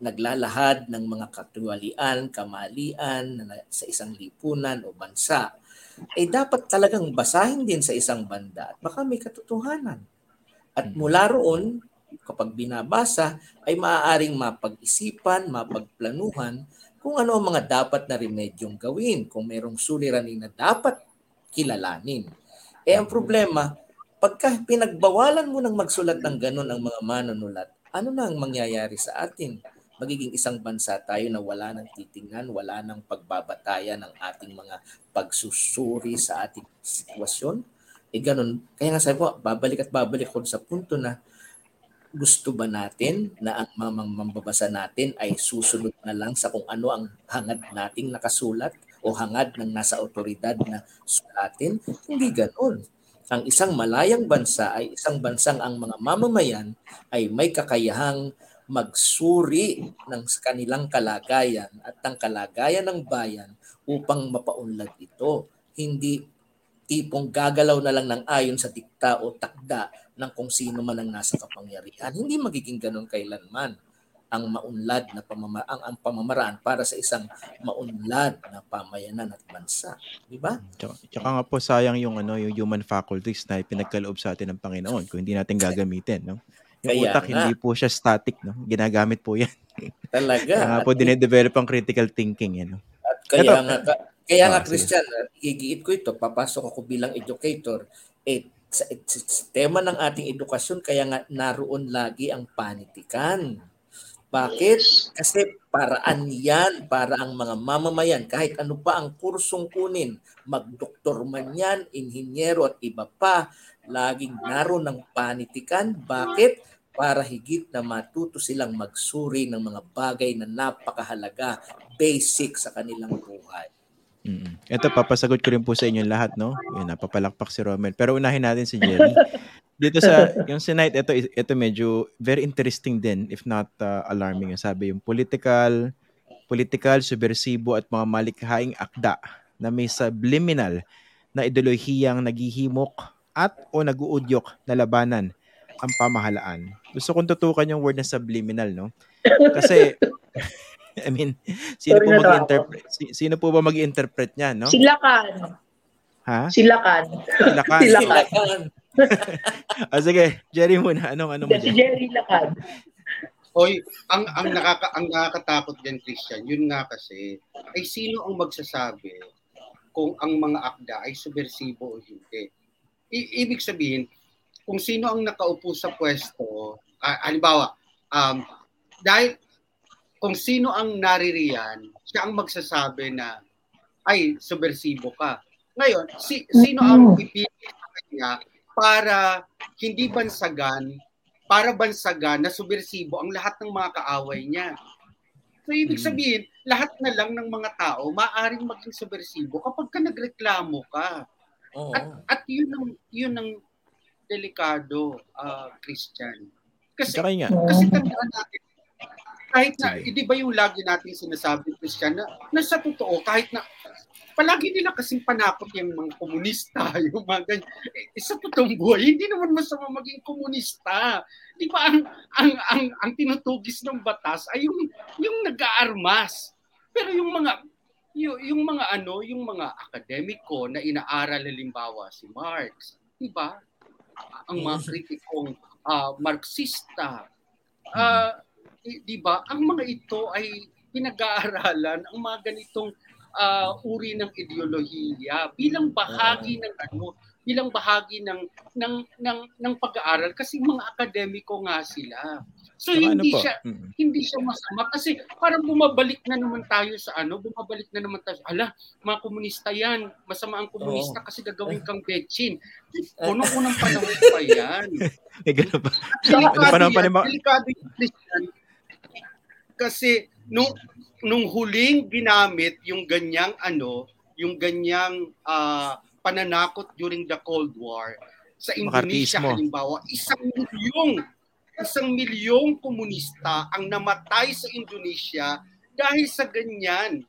naglalahad ng mga katuwalian, kamalian na sa isang lipunan o bansa, ay dapat talagang basahin din sa isang banda at baka may katotohanan. At mula roon, kapag binabasa, ay maaaring mapag-isipan, mapagplanuhan kung ano ang mga dapat na remedyong gawin, kung mayroong suliranin na dapat kilalanin. Eh ang problema, pagka pinagbawalan mo ng magsulat ng ganun ang mga manunulat, ano na ang mangyayari sa atin? Magiging isang bansa tayo na wala nang titingnan, wala nang pagbabatayan ng ating mga pagsusuri sa ating sitwasyon. Eh ganun. Kaya nga sabi ko, babalik at babalik ko sa punto na gusto ba natin na ang mamang mambabasa natin ay susunod na lang sa kung ano ang hangad nating nakasulat o hangad ng nasa otoridad na sulatin? Hindi ganoon. Ang isang malayang bansa ay isang bansang ang mga mamamayan ay may kakayahang magsuri ng kanilang kalagayan at ng kalagayan ng bayan upang mapaunlad ito. Hindi tipong gagalaw na lang ng ayon sa dikta o takda ng kung sino man ang nasa kapangyarihan. Hindi magiging ganun kailanman ang maunlad na pamama ang, ang pamamaraan para sa isang maunlad na pamayanan at bansa, di ba? Tsaka, tsaka nga po sayang yung ano yung human faculties na pinagkaloob sa atin ng Panginoon kung hindi natin gagamitin, no? Yung Kaya utak nga. hindi po siya static, no? Ginagamit po 'yan. Talaga. Kaya nga At po dinedevelop ang critical thinking, yan. No? Kaya Ito- nga, ka- kaya nga Ah. Christian, igiit ko ito, papasok ako bilang educator, eh, sa, sa, tema ng ating edukasyon, kaya nga naroon lagi ang panitikan. Bakit? Kasi paraan yan para ang mga mamamayan, kahit ano pa ang kursong kunin, magdoktor man yan, inhinyero at iba pa, laging naroon ng panitikan. Bakit? Para higit na matuto silang magsuri ng mga bagay na napakahalaga, basic sa kanilang buhay. Mm. Ito papasagot ko rin po sa inyo lahat, no? Yun, napapalakpak si Romel. Pero unahin natin si Jerry. Dito sa yung Senate, ito ito medyo very interesting din if not uh, alarming. Sabi yung political political, subversibo at mga malikhaing akda na may subliminal na ideolohiyang naghihimok at o naguudyok na labanan ang pamahalaan. Gusto kong tutukan yung word na subliminal, no? Kasi I mean, sino Sorry po mag-interpret si- sino po ba mag-interpret niyan, no? Silakan. Ha? Silakan. Silakan. Sila- Silakan. Ah, sige, Jerry muna. Anong ano mo Si dyan? Jerry Lacan. Oy, ang ang nakaka ang nakakatakot diyan Christian, yun nga kasi ay sino ang magsasabi kung ang mga akda ay subversibo o hindi. I- ibig sabihin, kung sino ang nakaupo sa pwesto, ah, halimbawa, um, dahil kung sino ang naririyan, siya ang magsasabi na ay subversibo ka. Ngayon, si, sino ang pipili sa kanya para hindi bansagan para bansagan na subversibo ang lahat ng mga kaaway niya. So ibig Mm. sabihin, lahat na lang ng mga tao maaring maging subversibo kapag ka nagreklamo ka. Oo. At yun ang yun ang delikado, ah, Christian. Kasi kasi tandaan natin kahit na, Sige. hindi ba yung lagi natin sinasabi, Christian, na, na sa totoo, kahit na, palagi nila kasing panakot yung mga komunista, yung mga ganyan. Eh, sa totoong buhay, hindi naman masama maging komunista. Di ba ang, ang, ang, ang tinutugis ng batas ay yung, yung nag-aarmas. Pero yung mga, yung, yung mga ano, yung mga akademiko na inaaral halimbawa si Marx, di ba? Ang mga kritikong ah, Marxista, ah, di, di ba? Ang mga ito ay pinag-aaralan ang mga ganitong ah, uri ng ideolohiya bilang bahagi ng ano bilang bahagi ng ng ng ng pag-aaral kasi mga akademiko nga sila. So Saka ano hindi po? siya hindi siya masama kasi parang bumabalik na naman tayo sa ano, bumabalik na naman tayo. Ala, mga komunista yan. Masama ang komunista kasi gagawin kang betchin. Unang-unang panahon pa yan. May ganun ba? Delikado Ano pa naman pa yan. ni Ma- Delikado yung Christian. Kasi nung, nung huling ginamit yung ganyang ano, yung ganyang ah, pananakot during the Cold War sa Indonesia Makartismo. halimbawa, isang milyong isang milyong komunista ang namatay sa Indonesia dahil sa ganyan,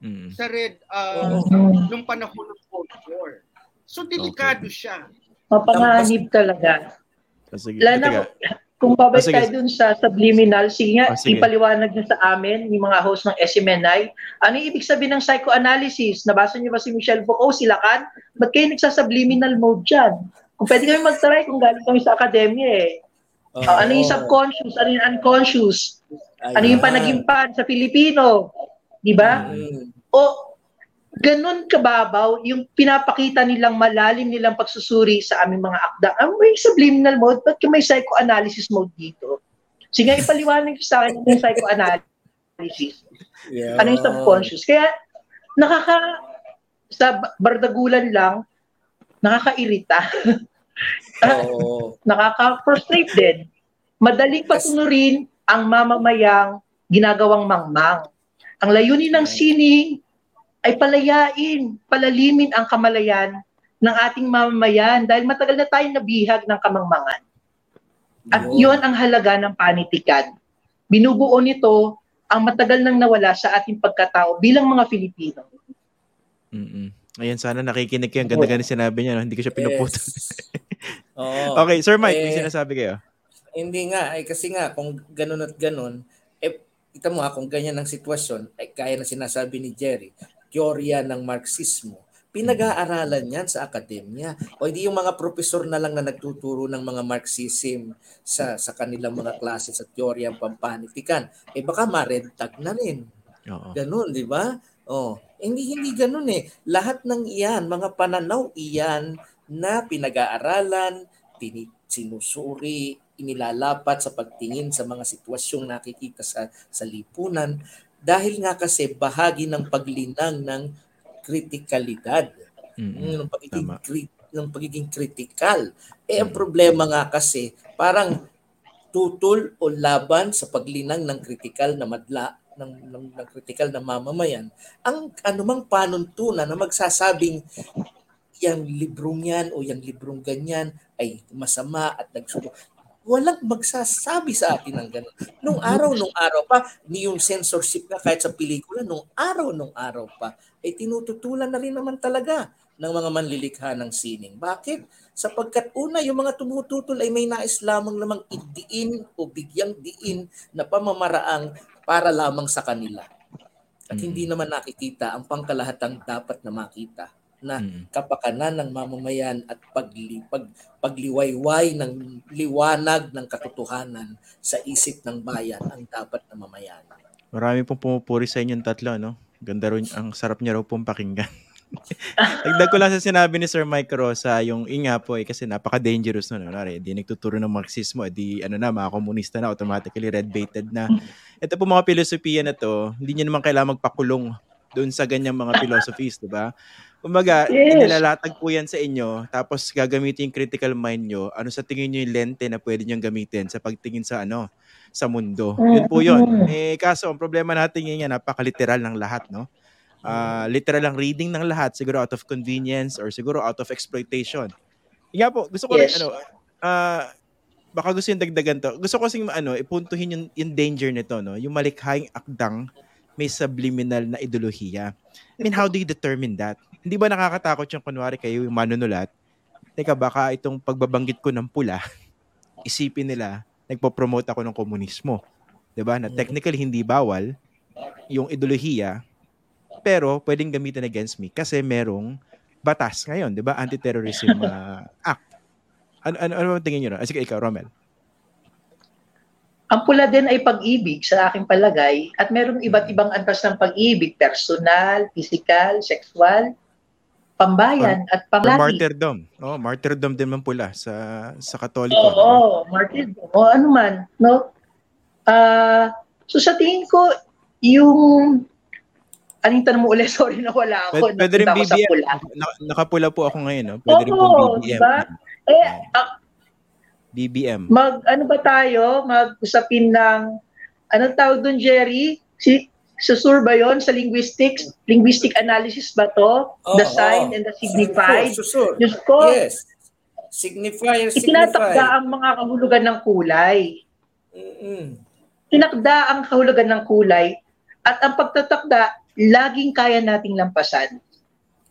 Mm. sa red ah, Mhm. nung panahon ng Cold War. So delikado siya. Mapanganib talaga. Ah, Sige, Lalo kung Ah, sige. tayo dun sa subliminal, sige nga, sige. ipaliwanag nyo sa amin, yung mga host ng SMNI, ano yung ibig sabihin ng psychoanalysis? Nabasa niyo ba si Michelle Foucault, si Lacan? Ba't kayo nagsa-subliminal mode dyan? Kung pwede kami mag-try kung galing kami sa akademya eh. Ah, ano yung subconscious? Ano yung unconscious? Ano yung panagimpan sa Filipino? Di ba? Mm. o ganun kababaw yung pinapakita nilang malalim nilang pagsusuri sa aming mga akda. Ang may subliminal mode, ba't may psychoanalysis mode dito? Sige, ipaliwanag sa akin yung psychoanalysis. Yeah. Ano yung subconscious? Kaya nakaka sa bardagulan lang, nakakairita. Oo. nakaka-frustrate din. Madaling patunurin ang mamamayang ginagawang mangmang. Ang layunin ng sining ay palayain, palalimin ang kamalayan ng ating mamamayan dahil matagal na tayong nabihag ng kamangmangan. At Yun. yon ang halaga ng panitikan. Binubuo nito ang matagal nang nawala sa ating pagkatao bilang mga Filipino. Mm-mm. Ayan, sana nakikinig kayo. Ang ganda-ganda sinabi niya. No? Hindi ko siya pinuputol. Yes. Oo. Okay, Sir Mike, may Eh, sinasabi kayo. Hindi nga, ay kasi nga, kung ganun at ganun, eh, kita mo ha, kung ganyan ang sitwasyon, ay kaya na sinasabi ni Jerry, teorya ng Marxismo, pinag-aaralan yan sa akademya. O hindi yung mga profesor na lang na nagtuturo ng mga Marxism sa sa kanilang mga klase sa teorya ng pampanitikan. Eh baka ma-red tag na rin. Oo. Ganun, di ba? Oh, hindi hindi ganun eh. Lahat ng iyan, mga pananaw iyan na pinag-aaralan, tini, sinusuri, inilalapat sa pagtingin sa mga sitwasyong nakikita sa sa lipunan dahil nga kasi bahagi ng paglinang ng kritikalidad Mm-mm. ng pagiging Tama. cri- ng pagiging critical. Eh ang problema nga kasi parang tutol o laban sa paglinang ng critical na madla ng, ng, ng critical na mamamayan ang anumang panuntunan na magsasabing yung librong yan o yung librong ganyan ay masama at nagsubo. Walang magsasabi sa atin ng ganun. Nung araw, nung araw pa, ni yung censorship nga kahit sa pelikula, nung araw, nung araw pa, ay tinututulan na rin naman talaga ng mga manlilikha ng sining. Bakit? Sapagkat una, yung mga tumututol ay may nais lamang namang idiin o bigyang diin na pamamaraang para lamang sa kanila. At Mm. hindi naman nakikita ang pangkalahatang dapat na makita na Mm. kapakanan ng mamamayan at pagli, pag, pagliwayway ng liwanag ng katotohanan sa isip ng bayan ang dapat na mamayan. Marami pong pumupuri sa inyong tatlo, no? Ganda rin, ang sarap niya raw pong pakinggan. Dagdag ko lang sa sinabi ni Sir Mike Rosa, yung inga po eh, kasi napaka-dangerous nun. Ano, di nagtuturo ng Marxismo, eh, di ano na, mga komunista na, automatically red-baited na. Ito po mga filosofiya na to, hindi nyo naman kailangan magpakulong doon sa ganyang mga philosophies, di ba? Kumbaga, Yes. inilalatag po yan sa inyo, tapos gagamitin yung critical mind nyo, ano sa tingin nyo yung lente na pwede nyo gamitin sa pagtingin sa ano, sa mundo. Yun po yun. Eh, kaso, ang problema natin ngayon, napaka-literal ng lahat, no? Ah, literal ang reading ng lahat, siguro out of convenience or siguro out of exploitation. Nga po, gusto ko rin, Yes. ano, ah, baka gusto yung dagdagan to. Gusto ko kasing, ano, ipuntuhin yung, yung danger nito, no? Yung malikhaing akdang may subliminal na ideolohiya. I mean, how do you determine that? Hindi ba nakakatakot yung kunwari kayo yung manunulat? Teka, baka itong pagbabanggit ko ng pula, isipin nila, nagpo-promote ako ng komunismo. 'Di ba? Na technically hindi bawal yung ideolohiya, pero pwedeng gamitin against me kasi merong batas ngayon, 'di ba? Anti-terrorism uh, act. Ano ano ano ang tingin niyo? Ah, sige, ikaw, Romel. Ang pula din ay pag-ibig sa aking palagay at merong iba't ibang antas ng pag-ibig, personal, physical, sexual. Pambayan at Or pamlati. martyrdom. Oh, martyrdom din man pula sa sa Katoliko. Oo, di ba? martyrdom. O ano man, no? Ah, so sa tingin ko, yung anong tanong mo ulit? Sorry na wala ako. Pwede, pwede rin ako sa BBM. pula. Na- nakapula po ako ngayon, no? Pwede rin Oo, pong BBM. diba? Eh, ah, BBM. mag ano ba tayo? Mag-usapin ng anong tawag doon, Jerry? Si susur ba 'yon sa linguistics? Linguistic analysis ba to? the Oo, sign oo. and the signified. Susur, susur. Diyos ko, Yes. Signifier, itinatakda signify. ang mga kahulugan ng kulay. Mm-mm. Tinakda ang kahulugan ng kulay at ang pagtatakda, laging kaya nating lampasan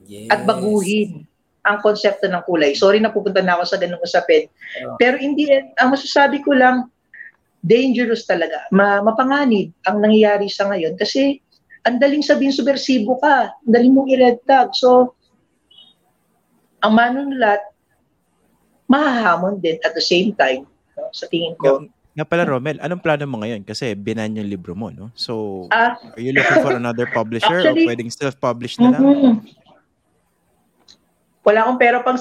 Yes. at baguhin ang konsepto ng kulay. Sorry na pupunta na ako sa ganung usapin. Oo. Pero in the end, ang masasabi ko lang, dangerous talaga. Ma mapanganib ang nangyayari sa ngayon kasi ang daling sabihin subversibo ka, ang daling mong i-red tag. So, ang manunulat, mahahamon din at the same time. no, sa tingin ko. Nga, nga pala, Romel, anong plano mo ngayon? Kasi binan yung libro mo, no? So, Ah, are you looking for another publisher Actually- o pwedeng self-publish na lang? mhm. Wala akong pera pang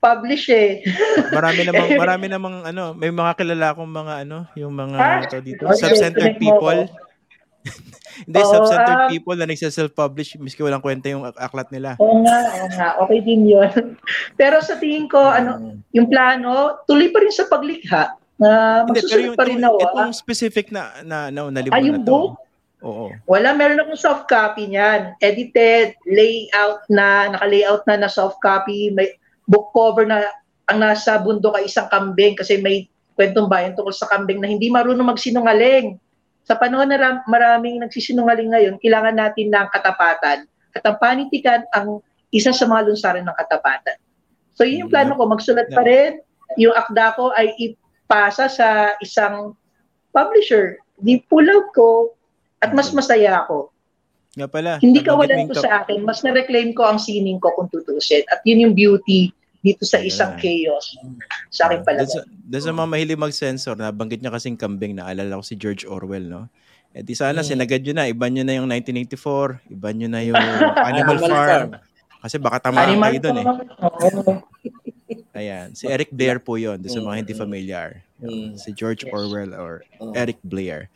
self-publish eh. Marami namang marami namang ano, may mga kilala akong mga ano, yung mga Ah? to dito, Okay, self-centered connect mo people. Hindi Oo, self-centered ah. people na nagse-self-publish miski walang kwenta yung ak- aklat nila. Oo nga, oo nga. Okay din yun. Pero sa tingin ko, ano, yung plano, tuloy pa rin sa paglikha. Na Hindi, pero magsusunod yung pa rin na itong specific na na na, na libro Ay, na yung to. book? Oo. Wala, meron akong soft copy niyan. Edited, layout na, naka-layout na na soft copy, may book cover na ang nasa bundok ay isang kambing kasi may kwentong bayan tungkol sa kambing na hindi marunong magsinungaling. Sa panahon na ram- maraming nagsisinungaling ngayon, kailangan natin ng katapatan. At ang panitikan ang isa sa mga lunsaran ng katapatan. So yun yung plano ko, magsulat pa rin. Yung akda ko ay ipasa sa isang publisher. Di pull out ko at mas masaya ako. Nga pala. Hindi kawalan ka- sa akin, mas na-reclaim ko ang sining ko kung tutusin. At yun yung beauty dito sa isang Ayan. chaos sa akin Doon palagay. sa, doon sa mga mahilig mag-censor, nabanggit niya kasing kambing na alala ko si George Orwell, no? Eh di sana Mm. sinagad nyo na, iba nyo na yung 1984, iba nyo na yung Animal, Farm. Kasi baka tamaan Animal kayo doon eh. Ayan, si Eric Blair po yon doon sa mga hindi Mm. familiar. Mm. Si George. Orwell or Oo. Eric Blair.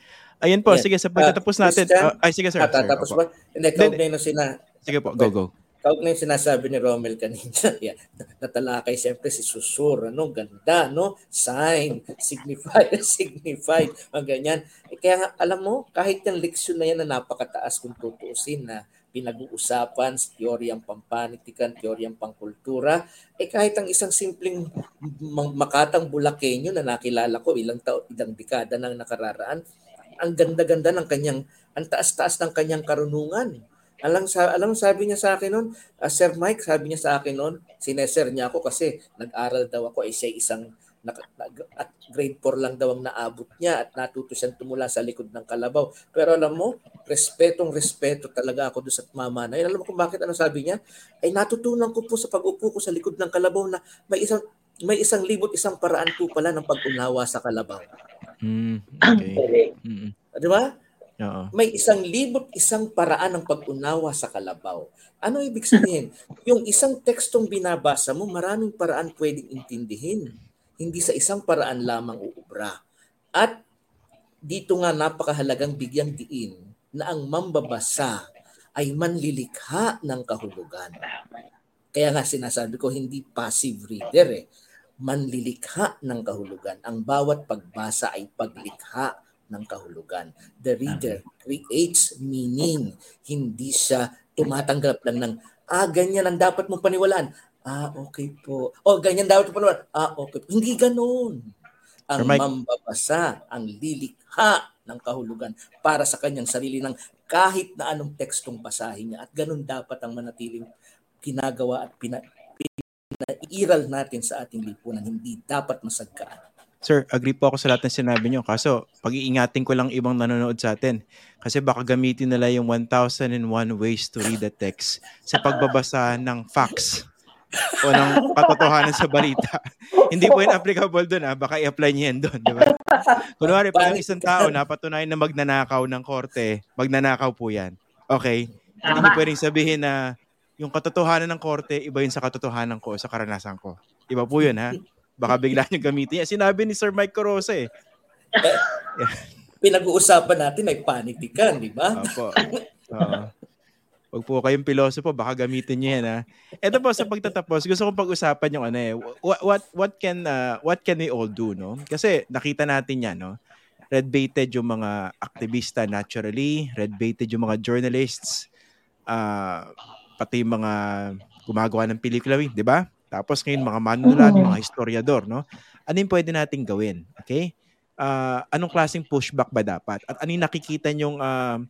Ayun po, Yeah. sige, sa pagtatapos natin. Christian? ah, ay, sige sir. Ah, tatapos ba? Hindi, kaugnay na sina, Sige po, go, go. kaugnay sinasabi ni Romel kanina. yeah. Natalakay siyempre si Susur. Ano, ganda, no? Sign, signifier, signified. Ang ganyan. Eh, kaya nga, alam mo, kahit yung leksyon na yan na napakataas kung tutuusin na pinag-uusapan sa teoryang pampanitikan, teoryang pangkultura, eh kahit ang isang simpleng makatang bulakenyo na nakilala ko ilang taon, ilang dekada nang nakararaan, ang ganda-ganda ng kanyang, ang taas-taas ng kanyang karunungan. Alam, sa, alam sabi niya sa akin noon, ah, Sir Mike, sabi niya sa akin noon, sineser niya ako kasi nag-aral daw ako, eh siya isang, at grade 4 lang daw ang naabot niya at natuto siyang tumula sa likod ng kalabaw. Pero alam mo, respetong respeto talaga ako doon sa mama na. Alam mo kung bakit ano sabi niya? Ay natutunan ko po sa pag-upo ko sa likod ng kalabaw na may isang may isang libot isang paraan po pala ng pag-unawa sa kalabaw. Mm, okay. Di ba? oo. may isang libot isang paraan ng pag-unawa sa kalabaw. Ano ibig sabihin? Yung isang tekstong binabasa mo, maraming paraan pwedeng intindihin. Hindi sa isang paraan lamang uubra. At dito nga napakahalagang bigyang diin na ang mambabasa ay manlilikha ng kahulugan. Kaya nga sinasabi ko, hindi passive reader eh. Manlilikha ng kahulugan. Ang bawat pagbasa ay paglikha ng kahulugan. The reader creates meaning. Hindi siya tumatanggap lang ng, ah, ganyan ang dapat mong paniwalaan. Ah, okay po. O, ganyan dapat mong paniwalaan. Ah, okay po. Hindi ganoon. Ang Mike. mambabasa, ang lilikha ng kahulugan para sa kanyang sarili ng kahit na anong tekstong basahin niya. At ganun dapat ang manatiling ginagawa at pina, pinairal natin sa ating lipunan. Hindi dapat masagkaan. Sir, agree po ako sa lahat ng sinabi nyo. Kaso, pag-iingatin ko lang ibang nanonood sa atin. Kasi baka gamitin nila yung 1001 ways to read the text sa pagbabasa ng facts o ng katotohanan sa balita. Hindi po yun applicable doon. Ah. Baka i-apply niyo yan doon. Di ba? Kunwari, pag ang isang tao napatunayan na magnanakaw ng korte, magnanakaw po yan. Okay? Hindi niyo pwedeng sabihin na yung katotohanan ng korte, iba yun sa katotohanan ko o sa karanasan ko. Iba po yun, ha? Baka bigla nyo gamitin yan. Sinabi ni Sir Mike Corosa eh. Pinag-uusapan natin ay panitikan, di ba? Opo. Oo. Huwag po kayong pilosopo, baka gamitin niyo yan ha. Ito po sa pagtatapos, gusto kong pag-usapan yung ano eh, what what what can uh, what can we all do, no? Kasi nakita natin 'yan, no? Red baited yung mga aktivista naturally, red baited yung mga journalists, uh, pati yung mga gumagawa ng pelikula, 'di ba? Tapos ngayon mga manunulat, mga historiador, no? Ano yung pwede nating gawin? Okay? Uh, anong klaseng pushback ba dapat? At ano yung nakikita nyong uh,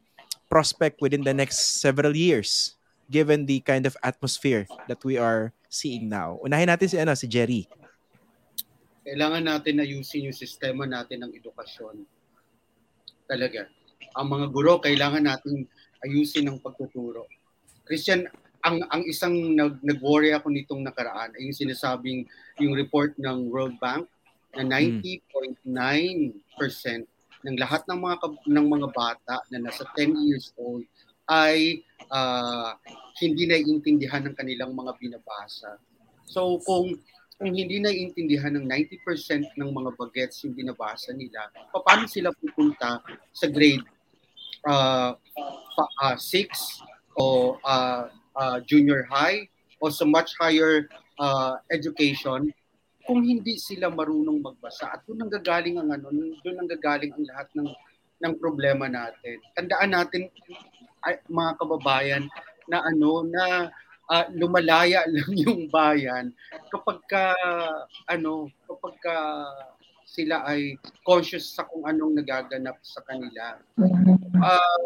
prospect within the next several years given the kind of atmosphere that we are seeing now. Unahin natin si ano si Jerry. Kailangan natin ayusin yung sistema natin ng edukasyon. Talaga. Ang mga guro kailangan natin ayusin ng pagtuturo. Christian, ang ang isang nag, nag-worry ako nitong nakaraan ay yung sinasabing yung report ng World Bank na 90.9% ng lahat ng mga ng mga bata na nasa 10 years old ay uh, hindi naiintindihan ng kanilang mga binabasa. So kung kung hindi naiintindihan ng 90% ng mga bagets yung binabasa nila, paano sila pupunta sa grade uh, uh, 6 o uh, uh, junior high o sa much higher uh, education kung hindi sila marunong magbasa. At doon nanggagaling ang ano doon nanggagaling ang lahat ng ng problema natin. Tandaan natin ay, mga kababayan na ano na uh, lumalaya lang yung bayan. Kapag ka ano kapag ka sila ay conscious sa kung anong nagaganap sa kanila. Uh,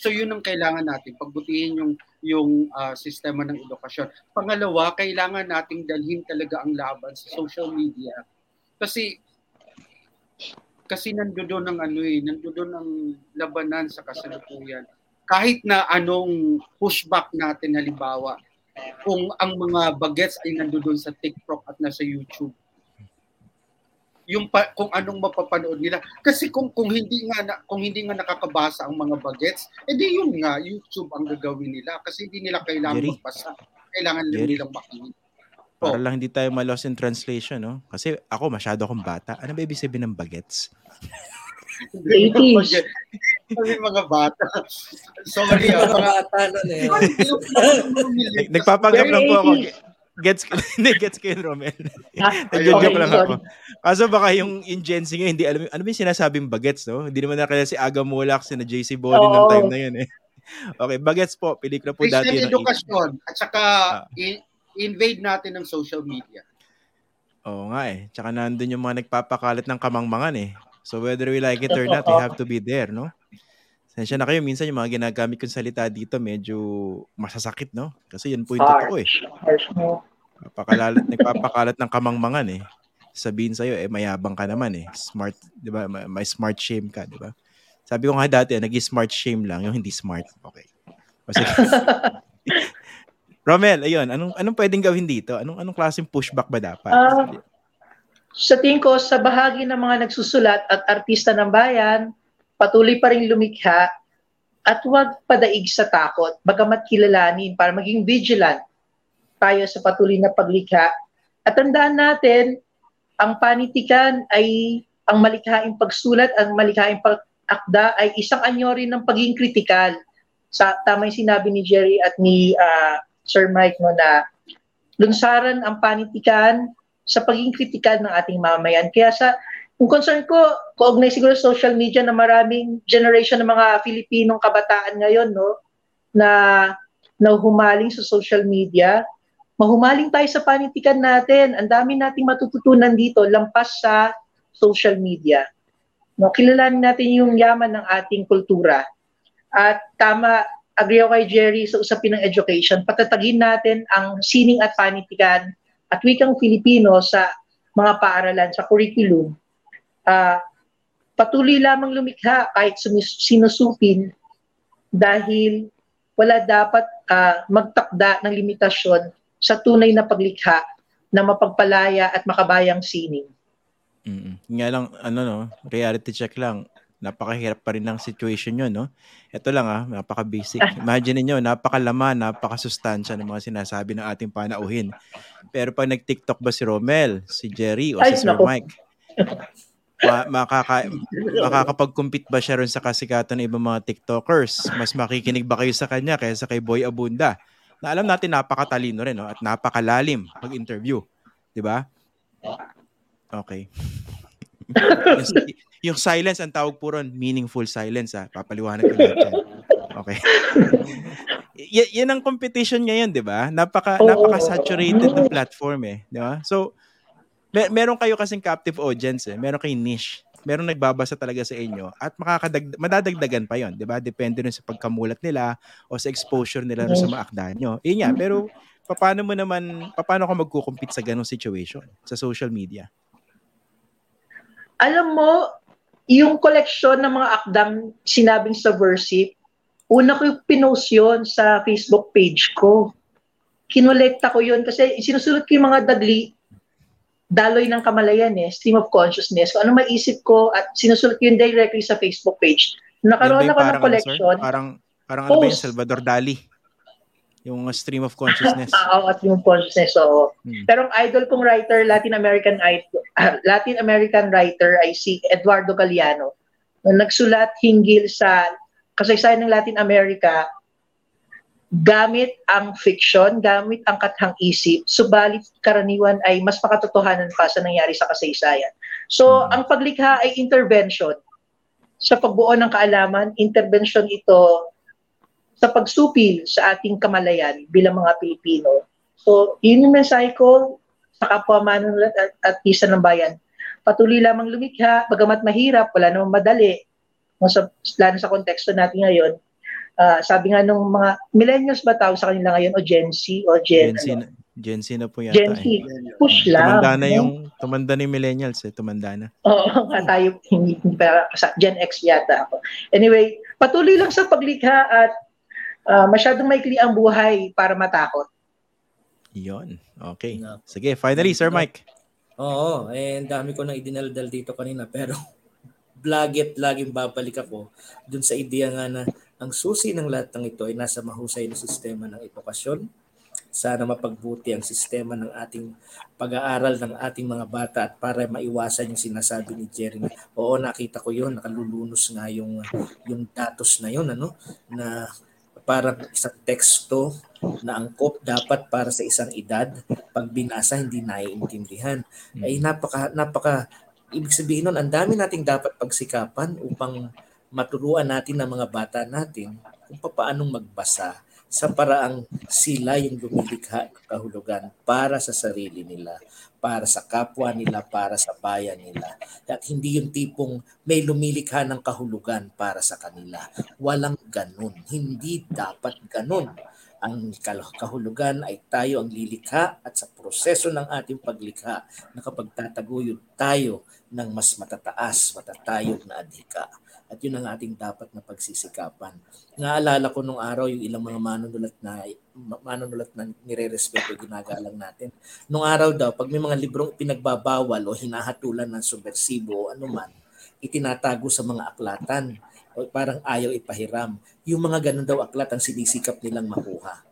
so yun ang kailangan natin, pagbutihin yung yung uh, sistema ng edukasyon. Pangalawa, kailangan nating dalhin talaga ang laban sa social media. Kasi kasi nandoon ang ano eh, nandoon ang labanan sa kasalukuyan. Kahit na anong pushback natin halimbawa, kung ang mga bagets ay nandoon sa TikTok at nasa YouTube, yung pa, kung anong mapapanood nila kasi kung kung hindi nga na, kung hindi nga nakakabasa ang mga bagets edi yun nga YouTube ang gagawin nila kasi hindi nila kailangan Jerry. magbasa kailangan lang nilang makinig para lang hindi tayo ma-lost in translation, no? Kasi ako, masyado akong bata. Ano ba ibig sabihin ng bagets? 80s. Sabi mga bata. Sorry, mga bata nun eh. Nagpapanggap lang po ako. Gets hindi, gets ko yun, Romel. Nag-joke okay, lang ako. Kaso baka yung in Gen Z hindi alam, ano ba yung sinasabing bagets, no? Hindi naman nakilala si Aga Mulak, si na JC Bolin oh. ng time na yun, eh. Okay, bagets po, pelikula po Christian dati. Christian edukasyon, at saka ah. i- invade natin ng social media. Oo nga eh. Tsaka nandun yung mga nagpapakalat ng kamangmangan eh. So whether we like it or not, we have to be there, no? Sensya na kayo, minsan yung mga ginagamit kong salita dito medyo masasakit, no? Kasi yun po yung totoo eh. Harsh mo. Papakalat, nagpapakalat ng kamangmangan eh. Sabihin sa'yo, eh, mayabang ka naman eh. Smart, di ba? May, may smart shame ka, di ba? Sabi ko nga dati, nag smart shame lang, yung hindi smart. Okay. Kasi, Romel, ayun, anong anong pwedeng gawin dito? Anong anong klaseng pushback ba dapat? Uh, sa tingin ko, sa bahagi ng mga nagsusulat at artista ng bayan, patuloy pa rin lumikha at huwag padaig sa takot, bagamat kilalanin para maging vigilant tayo sa patuloy na paglikha. At tandaan natin, ang panitikan ay ang malikhaing pagsulat, ang malikhaing pag-akda ay isang anyo rin ng pagiging kritikal. Sa tama yung sinabi ni Jerry at ni uh, Sir Mike no, na lunsaran ang panitikan sa pagiging kritikal ng ating mamayan. Kaya sa yung concern ko, kaugnay siguro social media na maraming generation ng mga Filipinong kabataan ngayon, no, na nahuhumaling sa social media. Mahumaling tayo sa panitikan natin. Ang dami nating matututunan dito lampas sa social media. No, kilalanin natin yung yaman ng ating kultura. At tama, agree ako kay Jerry sa usapin ng education, patatagin natin ang sining at panitikan at wikang Filipino sa mga paaralan, sa curriculum uh, patuloy lamang lumikha kahit sinusupin dahil wala dapat uh, magtakda ng limitasyon sa tunay na paglikha na mapagpalaya at makabayang sining. Mm-hmm. Nga lang, ano no, reality check lang. napakahirap pa rin ng situation yun, no? Ito lang ah, napaka-basic. Imagine niyo, napakalaman, napakasustansya ng mga sinasabi ng ating panauhin. Pero pag nag-TikTok ba si Romel, si Jerry, o Ay, si Sir naku. Mike, ma- makaka makakapag-compete ba siya ron sa kasikatan ng ibang mga TikTokers? Mas makikinig ba kayo sa kanya kaysa kay Boy Abunda? Na alam natin napakatalino rin no? at napakalalim pag-interview. 'Di ba? Okay. yung, yung silence ang tawag po ron, meaningful silence ha. Papaliwanag ko lahat yan. Okay. y- yan ang competition ngayon, 'di ba? Napaka Oo. napaka-saturated ng platform eh, 'di ba? So mer- meron kayo kasing captive audience eh. Meron kayong niche. Meron nagbabasa talaga sa inyo at makakadag madadagdagan pa 'yon, 'di ba? Depende rin sa pagkamulat nila o sa exposure nila sa mga akda nyo. Yun nga, pero paano mo naman paano ka magko-compete sa ganung situation sa social media? Alam mo, yung collection ng mga akdang sinabing subversive, una ko yung pinost yun sa Facebook page ko. Kinolekta ko yun kasi sinusulat ko yung mga dagli, daloy ng kamalayan eh, stream of consciousness. Kung ano maisip ko at sinusulat yun directly sa Facebook page. Nakaroon ako ng ano, collection. Parang parang ano ba yung Post. Salvador Dali? Yung uh, stream of consciousness. Oo, at yung consciousness, oo. Hmm. Pero ang idol kong writer, Latin American idol, Latin American writer ay si Eduardo Galeano. Na nagsulat hinggil sa kasaysayan ng Latin America gamit ang fiction, gamit ang kathang isip, subalit karaniwan ay mas makatotohanan pa sa nangyari sa kasaysayan. So, Hmm. ang paglikha ay intervention sa pagbuo ng kaalaman, intervention ito sa pagsupil sa ating kamalayan bilang mga Pilipino. So, yun yung mensahe ko sa kapwa manunulat at, at isa ng bayan. Patuloy lamang lumikha, bagamat mahirap, wala namang madali. Sa, lalo sa konteksto natin ngayon, ah, sabi nga nung mga millennials ba tawag sa kanila ngayon o Gen Z o Gen, Gen Z, ano? na, Gen Z na po yata Gen Z. eh. Push lang. Tumanda na yung tumanda na yung millennials eh, tumanda na. Oo, nga tayo, hindi, hindi pa, sa Gen X yata ako. Anyway, patuloy lang sa paglikha at ah, masyadong maikli ang buhay para matakot. Yon. Okay. Sige, finally Sir Mike. Oo, eh, ang dami ko nang idinaldal dito kanina pero vlog laging babalik ako dun sa ideya nga na ang susi ng lahat ng ito ay nasa mahusay na sistema ng edukasyon. Sana mapagbuti ang sistema ng ating pag-aaral ng ating mga bata at para maiwasan yung sinasabi ni Jerry na oo nakita ko yun nakalulunos nga yung yung datos na yun ano? Na parang isang teksto na angkop dapat para sa isang edad pag binasa hindi naiintindihan. Ay napaka napaka ibig sabihin nun ang dami nating dapat pagsikapan upang maturuan natin ng mga bata natin kung paanong magbasa sa paraang sila yung lumilikha ng kahulugan para sa sarili nila, para sa kapwa nila, para sa bayan nila. At hindi yung tipong may lumilikha ng kahulugan para sa kanila. Walang ganun. Hindi dapat ganun. Ang kahulugan ay tayo ang lilikha at sa proseso ng ating paglikha na kapag tataguyod tayo ng mas matataas, matatayog na adhika. At yun ang ating dapat na pagsisikapan. Naalala ko nung araw yung ilang mga manunulat na ma- manunulat na nire-respeto ginagalang natin. Nung araw daw, pag may mga librong pinagbabawal o hinahatulan ng subversibo o anuman, itinatago sa mga aklatan o parang ayaw ipahiram. Yung mga ganun daw aklat ang sinisikap nilang makuha.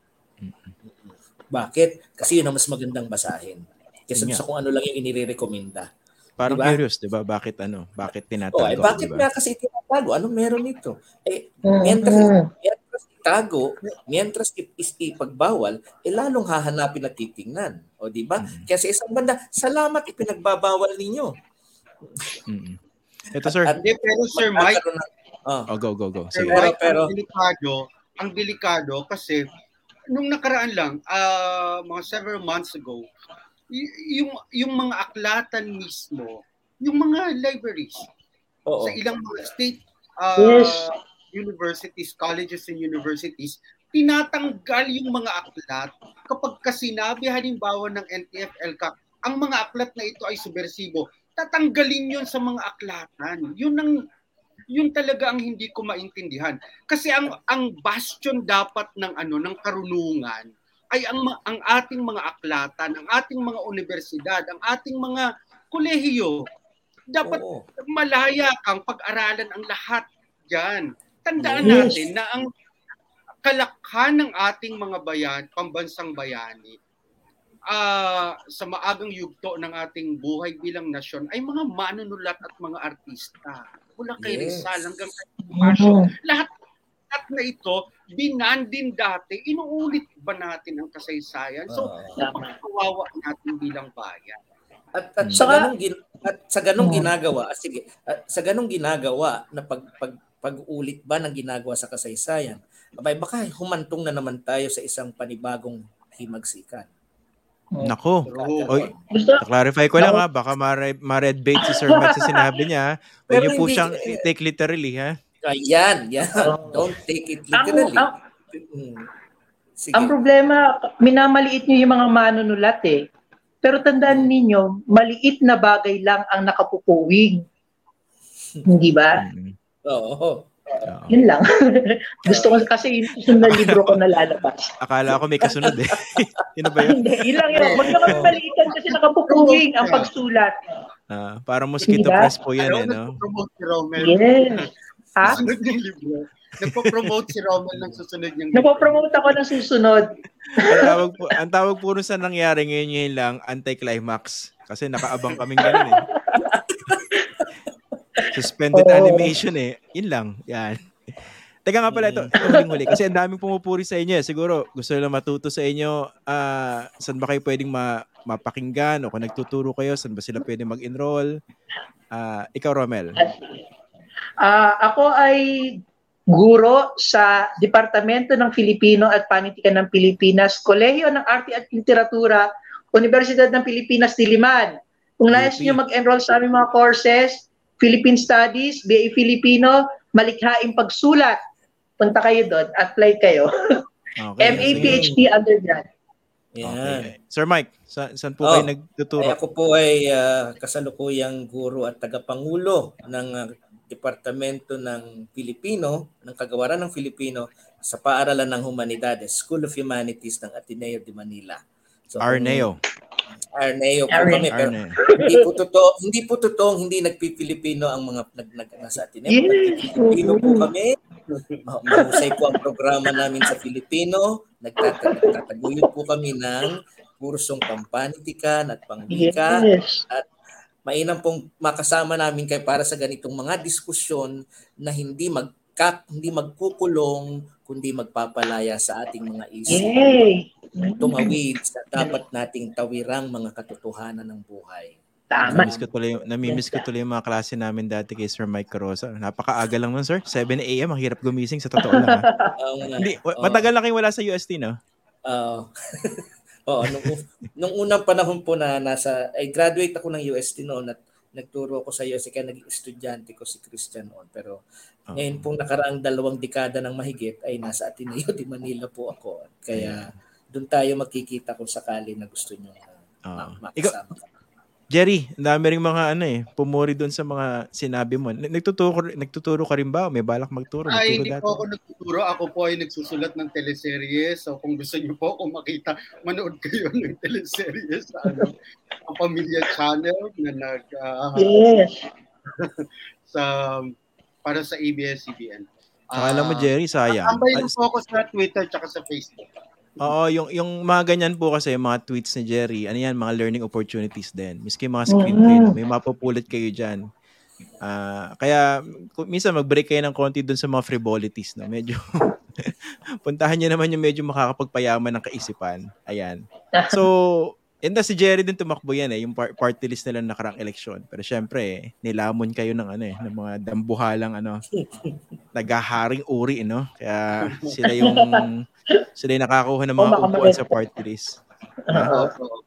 Bakit? Kasi yun ang mas magandang basahin. Kesa sa kung ano lang yung inirekomenda. Parang Diba? curious, 'di ba? Bakit ano? Bakit tinatago, Oh, eh, bakit 'di ba? nga kasi tinatago? Anong meron nito? Eh, Mm, mientras, mientras itago, mientras ipagbawal, eh lalong hahanapin at titingnan. O di ba? Mm. Kaya sa isang banda, salamat ipinagbabawal ninyo. Mm-mm. Ito sir. At Hindi, pero Sir Mike, oh, oh, go go go. Sige. Pero- pero- ang delikado, ang delikado kasi nung nakaraan lang, ah, mga several months ago, y- yung yung mga aklatan mismo, yung mga libraries oo. sa ilang mga state ah, Yes. universities, colleges and universities, tinatanggal yung mga aklat kapag kasi sinabi halimbawa ng NTF-ELCA, ang mga aklat na ito ay subversibo, tatanggalin yon sa mga aklatan. Yun ang yun talaga ang hindi ko maintindihan. Kasi ang ang bastion dapat ng ano ng karunungan ay ang ang ating mga aklatan, ang ating mga universidad, ang ating mga kolehiyo. Dapat Oo. malaya kang pag-aralan ang lahat dyan. Tandaan Yes. natin na ang kalakhan ng ating mga bayan, pambansang bayani, ah, sa maagang yugto ng ating buhay bilang nasyon ay mga manunulat at mga artista. Mula kay Yes. Rizal hanggang kay. Mhm. Lahat, lahat na ito, binandin dati. Inuulit ba natin ang kasaysayan? So, Oo. Tama. kawawa natin bilang bayan. At, at Hmm. sa gin- at sa ganung Hmm. ginagawa, ah, sige, at sa ganung ginagawa na pag, pag pag-ulit ba ng ginagawa sa kasaysayan, abay baka humantong na naman tayo sa isang panibagong himagsikan. Nako. True. Oy, clarify ko lang ha, baka ma- ma-red bait si Sir Mike sa sinabi niya. Huwag niyo po siyang take literally ha. Ayan, yan. Oo. Don't take it ang, literally. ang, Mm. Sige. ang problema, minamaliit niyo yung mga manunulat eh. Pero tandaan ninyo, maliit na bagay lang ang nakapupuwing. Hindi ba? Mm. Oo. Oo. Yun lang. Gusto ko kasi yung susunod na libro ko na lalabas. Akala ko may kasunod eh. Yun ba yun? Hindi, yun lang yun. Huwag na kami maliitan kasi nakapupuwing ang pagsulat. Ah, para mosquito press po yan Ano, eh, no? Yes. Ha? Susunod niyang libro. Nagpo-promote si Rommel ng susunod niyang libro. Napopromote ako ng susunod. ang tawag po, ang tawag po nun sa nangyari ngayon ngayon lang, anti-climax. Kasi nakaabang kaming ganun eh. Suspended Oo. animation eh. Yun lang. Yan. Teka nga pala ito, ito huling huli. Kasi ang daming pumupuri sa inyo. eh. Siguro gusto nila matuto sa inyo ah saan ba kayo pwedeng ma- mapakinggan o kung nagtuturo kayo, saan ba sila pwedeng mag-enroll. Ah, ikaw, Romel. Ah, ako ay guro sa Departamento ng Filipino at Panitikan ng Pilipinas, Kolehiyo ng Arte at Literatura, Universidad ng Pilipinas, Diliman. Kung nais UP. niyo mag-enroll sa aming mga courses, Philippine Studies, BA Filipino, Malikhaing Pagsulat, punta kayo doon, apply kayo. Okay. MA. PhD undergrad. Yan. Okay. Sir Mike, sa, saan po Oh. kayo nagtuturo? Ay, ako po ay ah, kasalukuyang guro at tagapangulo ng ah, Departamento ng Pilipino, ng Kagawaran ng Filipino sa Paaralan ng Humanidades, School of Humanities ng Ateneo de Manila. So, Arneo. Arneo po Arneo. kami. Pero Arneo. hindi po totoo, hindi po totoong hindi nagpipilipino ang mga nag, nag, nasa Ateneo. Yes. Nagpipilipino po kami. Mahusay po ang programa namin sa Filipino. Nagtataguyod po kami ng kursong pampanitikan at pangbika. Yes. Mainam pong makasama namin kayo para sa ganitong mga diskusyon na hindi magkak, hindi magkukulong, kundi magpapalaya sa ating mga isip. Yay! Tumawid sa dapat nating tawirang mga katotohanan ng buhay. Tama. Namimiss ko tuloy, namimiss ko tuloy yung mga klase namin dati kay Sir Mike Carosa. Napakaaga lang nun, sir. 7 a.m. Ang hirap gumising sa totoo lang. ha? Ang, Hindi, Oo. matagal na kayong wala sa UST, no? Oo. Oo, nung, nung unang panahon po na nasa, ay graduate ako ng UST noon at nagturo ako sa UST kaya naging estudyante ko si Christian noon. Pero Oo. ngayon pong nakaraang dalawang dekada ng mahigit ay nasa Ateneo de Manila po ako. Kaya doon tayo makikita kung sakali na gusto nyo uh, Ikaw, makasama. Jerry, ang dami rin mga ano eh, pumuri doon sa mga sinabi mo. Nagtuturo, nagtuturo ka rin ba? May balak magturo? Ay, hindi dati? po ako nagtuturo. Ako po ay nagsusulat ng teleserye. So kung gusto niyo po kung makita, manood kayo ng teleserye sa ano, ang Pamilya Channel na nag ah, Yes. sa para sa ABS-CBN. Saka alam mo, Jerry, sayang. Tambay lang po ako sa Twitter tsaka sa Facebook. Oo, yung, yung mga ganyan po kasi, mga tweets ni Jerry, ano yan, mga learning opportunities din. Miski mga screenplay, Mhm. no, may mapupulit kayo dyan. Ah, kaya, minsan mag-break kayo ng konti dun sa mga frivolities. No? Medyo, puntahan nyo naman yung medyo makakapagpayaman ng kaisipan. Ayan. So, na si Jerry din tumakbo yan eh, yung par- party list nila ng nakarang eleksyon. Pero syempre, eh, nilamon kayo ng ano eh, ng mga dambuhalang ano, nagaharing uri, no? Kaya sila yung sila yung nakakuha ng mga Oh, upuan sa party list. Oo. Oo.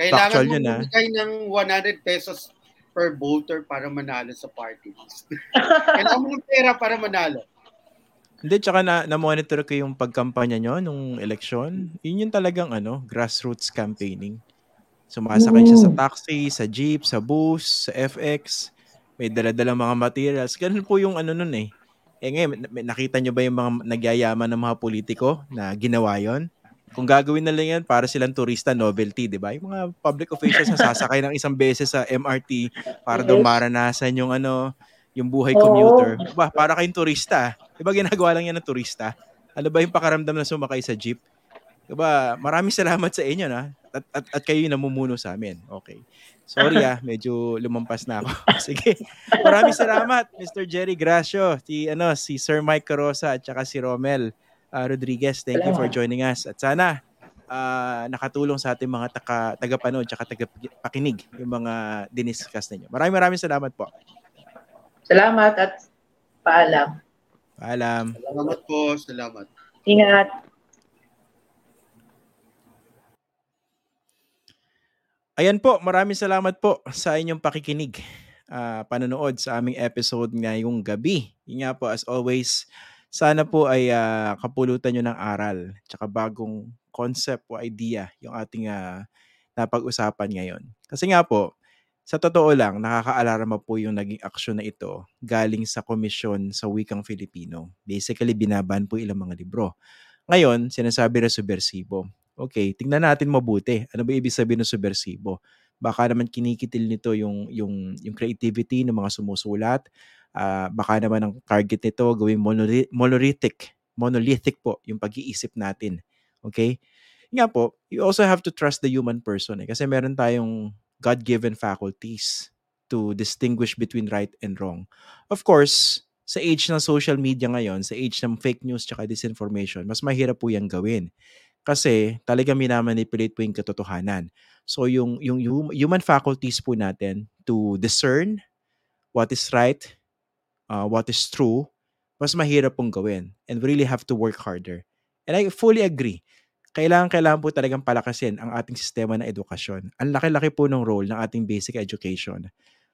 Kailangan Factual mo yun, ah. bumigay ng 100 pesos per voter para manalo sa party list. Kailangan mo ng pera para manalo. Hindi, tsaka na, na-monitor ko yung pagkampanya nyo nung eleksyon. Yun yung talagang ano, grassroots campaigning. Sumasakay siya sa taxi, sa jeep, sa bus, sa FX. May dala-dalang mga materials. Ganun po yung ano nun eh. Eh ngayon, na- nakita nyo ba yung mga nagyayaman ng mga politiko na ginawa yon? kung gagawin na lang yan para silang turista novelty, di ba? Yung mga public officials na sasakay ng isang beses sa MRT para daw maranasan yung ano, yung buhay Oo. commuter. Ba, para kayong turista. Di ba ginagawa lang yan ng turista? Ano ba yung pakaramdam na sumakay sa jeep? Di ba? Maraming salamat sa inyo na. At, at, at kayo yung namumuno sa amin. Okay. Sorry ah, medyo lumampas na ako. Sige. Maraming salamat, Mr. Jerry Gracio, si ano, si Sir Mike Carosa at saka si Romel ah, Rodriguez. Thank you for Salamat. joining us. At sana ah, nakatulong sa ating mga taka, tagapanood at tagapakinig yung mga diniscuss ninyo. Maraming maraming salamat po. Salamat at paalam. Paalam. Salamat po, salamat. Ingat. Ayan po, maraming salamat po sa inyong pakikinig, ah, panonood sa aming episode ngayong gabi. Yun nga po, as always, sana po ay ah, kapulutan nyo ng aral, tsaka bagong concept o idea yung ating ah, napag-usapan ngayon. Kasi nga po, sa totoo lang, nakaka-alarma po yung naging aksyon na ito galing sa komisyon sa wikang Filipino. Basically, binaban po ilang mga libro. Ngayon, sinasabi na subversibo. Okay, tingnan natin mabuti. Ano ba ibig sabihin ng subversibo? Baka naman kinikitil nito yung yung yung creativity ng mga sumusulat. Ah, baka naman ang target nito gawing monoli- monolithic. Monolithic po yung pag-iisip natin. Okay? Nga po, you also have to trust the human person eh. Kasi meron tayong God-given faculties to distinguish between right and wrong. Of course, sa age ng social media ngayon, sa age ng fake news tsaka disinformation, mas mahirap po yan gawin kasi talagang minamanipulate po yung katotohanan. So yung, yung hum- human faculties po natin to discern what is right, uh, what is true, mas mahirap pong gawin. And we really have to work harder. And I fully agree. Kailangan, kailangan po talagang palakasin ang ating sistema ng edukasyon. Ang laki-laki po ng role ng ating basic education.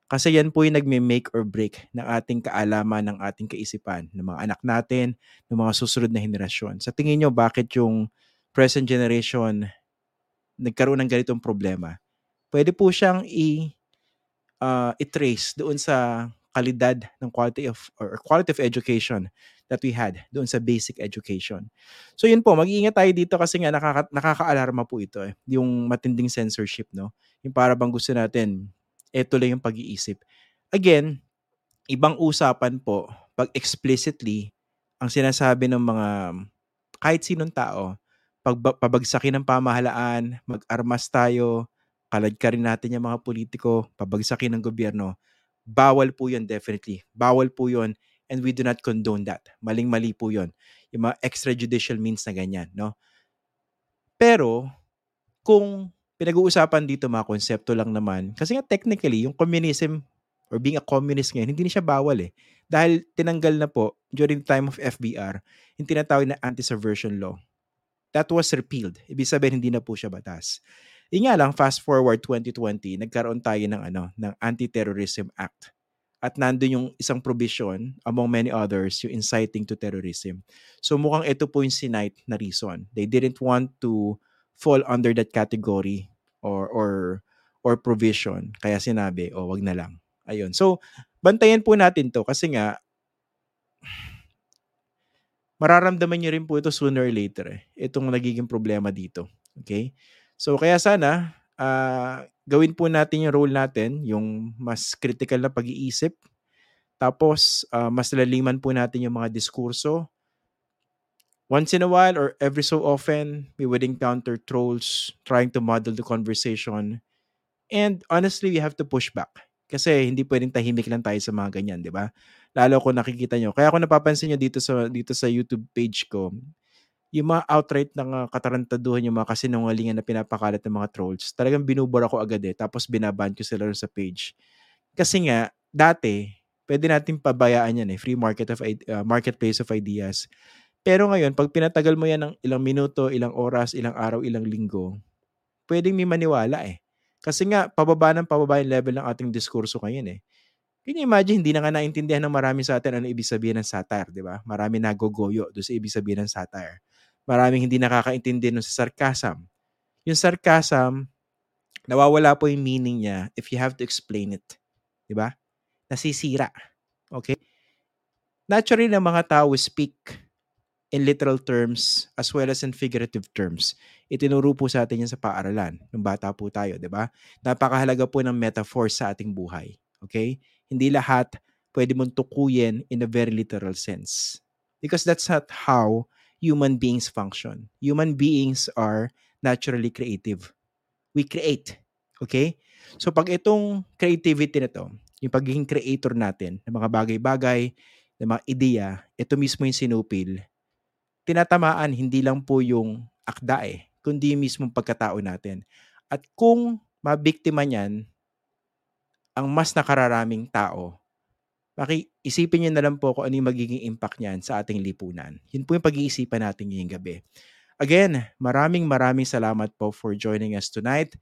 Kasi yan po yung nagme-make or break ng ating kaalaman, ng ating kaisipan, ng mga anak natin, ng mga susunod na henerasyon. Sa tingin nyo, bakit yung present generation nagkaroon ng ganitong problema? Pwede po siyang i uh, i-trace doon sa kalidad ng quality of or quality of education that we had doon sa basic education. So yun po, mag-iingat tayo dito kasi nga nakaka, nakaka-alarma po ito eh. Yung matinding censorship, no? Yung para bang gusto natin, eto lang yung pag-iisip. Again, ibang usapan po pag explicitly ang sinasabi ng mga kahit sinong tao, pabagsakin ng pamahalaan, mag-armas tayo, kalad ka rin natin yung mga politiko, pabagsakin ng gobyerno, bawal po yun definitely. Bawal po yun and we do not condone that. Maling-mali po yun. Yung mga extrajudicial means na ganyan, no? Pero, kung pinag-uusapan dito mga konsepto lang naman, kasi nga technically, yung communism or being a communist ngayon, hindi na siya bawal eh. Dahil tinanggal na po during time of FBR, yung tinatawag na anti-subversion law. That was repealed. Ibig sabihin, hindi na po siya batas. Yung nga lang, fast forward 2020, nagkaroon tayo ng, ano, ng Anti-Terrorism Act. At nandun yung isang provision, among many others, yung inciting to terrorism. So mukhang ito po yung sinight na reason. They didn't want to fall under that category or or or provision. Kaya sinabi, oh, wag na lang. Ayun. So, bantayan po natin to kasi nga mararamdaman niyo rin po ito sooner or later eh. Itong nagiging problema dito. Okay? So, kaya sana uh, gawin po natin yung role natin, yung mas critical na pag-iisip. Tapos, uh, mas laliman po natin yung mga diskurso. Once in a while or every so often, we would encounter trolls trying to model the conversation. And honestly, we have to push back. Kasi hindi pwedeng tahimik lang tayo sa mga ganyan, di ba? Lalo kung nakikita nyo. Kaya ako napapansin nyo dito sa, dito sa YouTube page ko, yung mga outright ng uh, katarantaduhan, yung mga kasinungalingan na pinapakalat ng mga trolls, talagang binubura ko agad eh. Tapos binaban ko sila sa page. Kasi nga, dati, pwede natin pabayaan yan eh. Free market of, uh, marketplace of ideas. Pero ngayon, pag pinatagal mo yan ng ilang minuto, ilang oras, ilang araw, ilang linggo, pwedeng may maniwala eh. Kasi nga, pababa ng pababa yung level ng ating diskurso ngayon eh. Can you imagine, hindi na nga naintindihan ng marami sa atin ano ibig sabihin ng satire, di ba? Marami nagogoyo doon sa ibig sabihin ng satire. Maraming hindi nakakaintindi nun sa sarcasm. Yung sarcasm, nawawala po yung meaning niya if you have to explain it. Di ba? Nasisira. Okay? Naturally, na mga tao speak in literal terms as well as in figurative terms. Itinuro po sa atin yan sa paaralan. Nung bata po tayo, di ba? Napakahalaga po ng metaphor sa ating buhay. Okay? Hindi lahat pwede mong tukuyin in a very literal sense. Because that's not how human beings function. Human beings are naturally creative. We create. Okay? So pag itong creativity na to, yung pagiging creator natin ng mga bagay-bagay, ng mga ideya, ito mismo yung sinupil tinatamaan hindi lang po yung akda eh, kundi mismo pagkatao natin. At kung mabiktima niyan ang mas nakararaming tao, isipin niyo na lang po kung ano yung magiging impact niyan sa ating lipunan. Yun po yung pag-iisipan natin ngayong gabi. Again, maraming maraming salamat po for joining us tonight.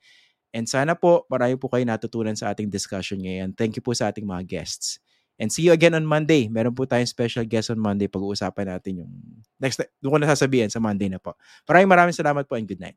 And sana po marami po kayo natutunan sa ating discussion ngayon. Thank you po sa ating mga guests. And see you again on Monday. Meron po tayong special guest on Monday. Pag-uusapan natin yung next, doon ko na sasabihin sa Monday na po. Maraming maraming salamat po and good night.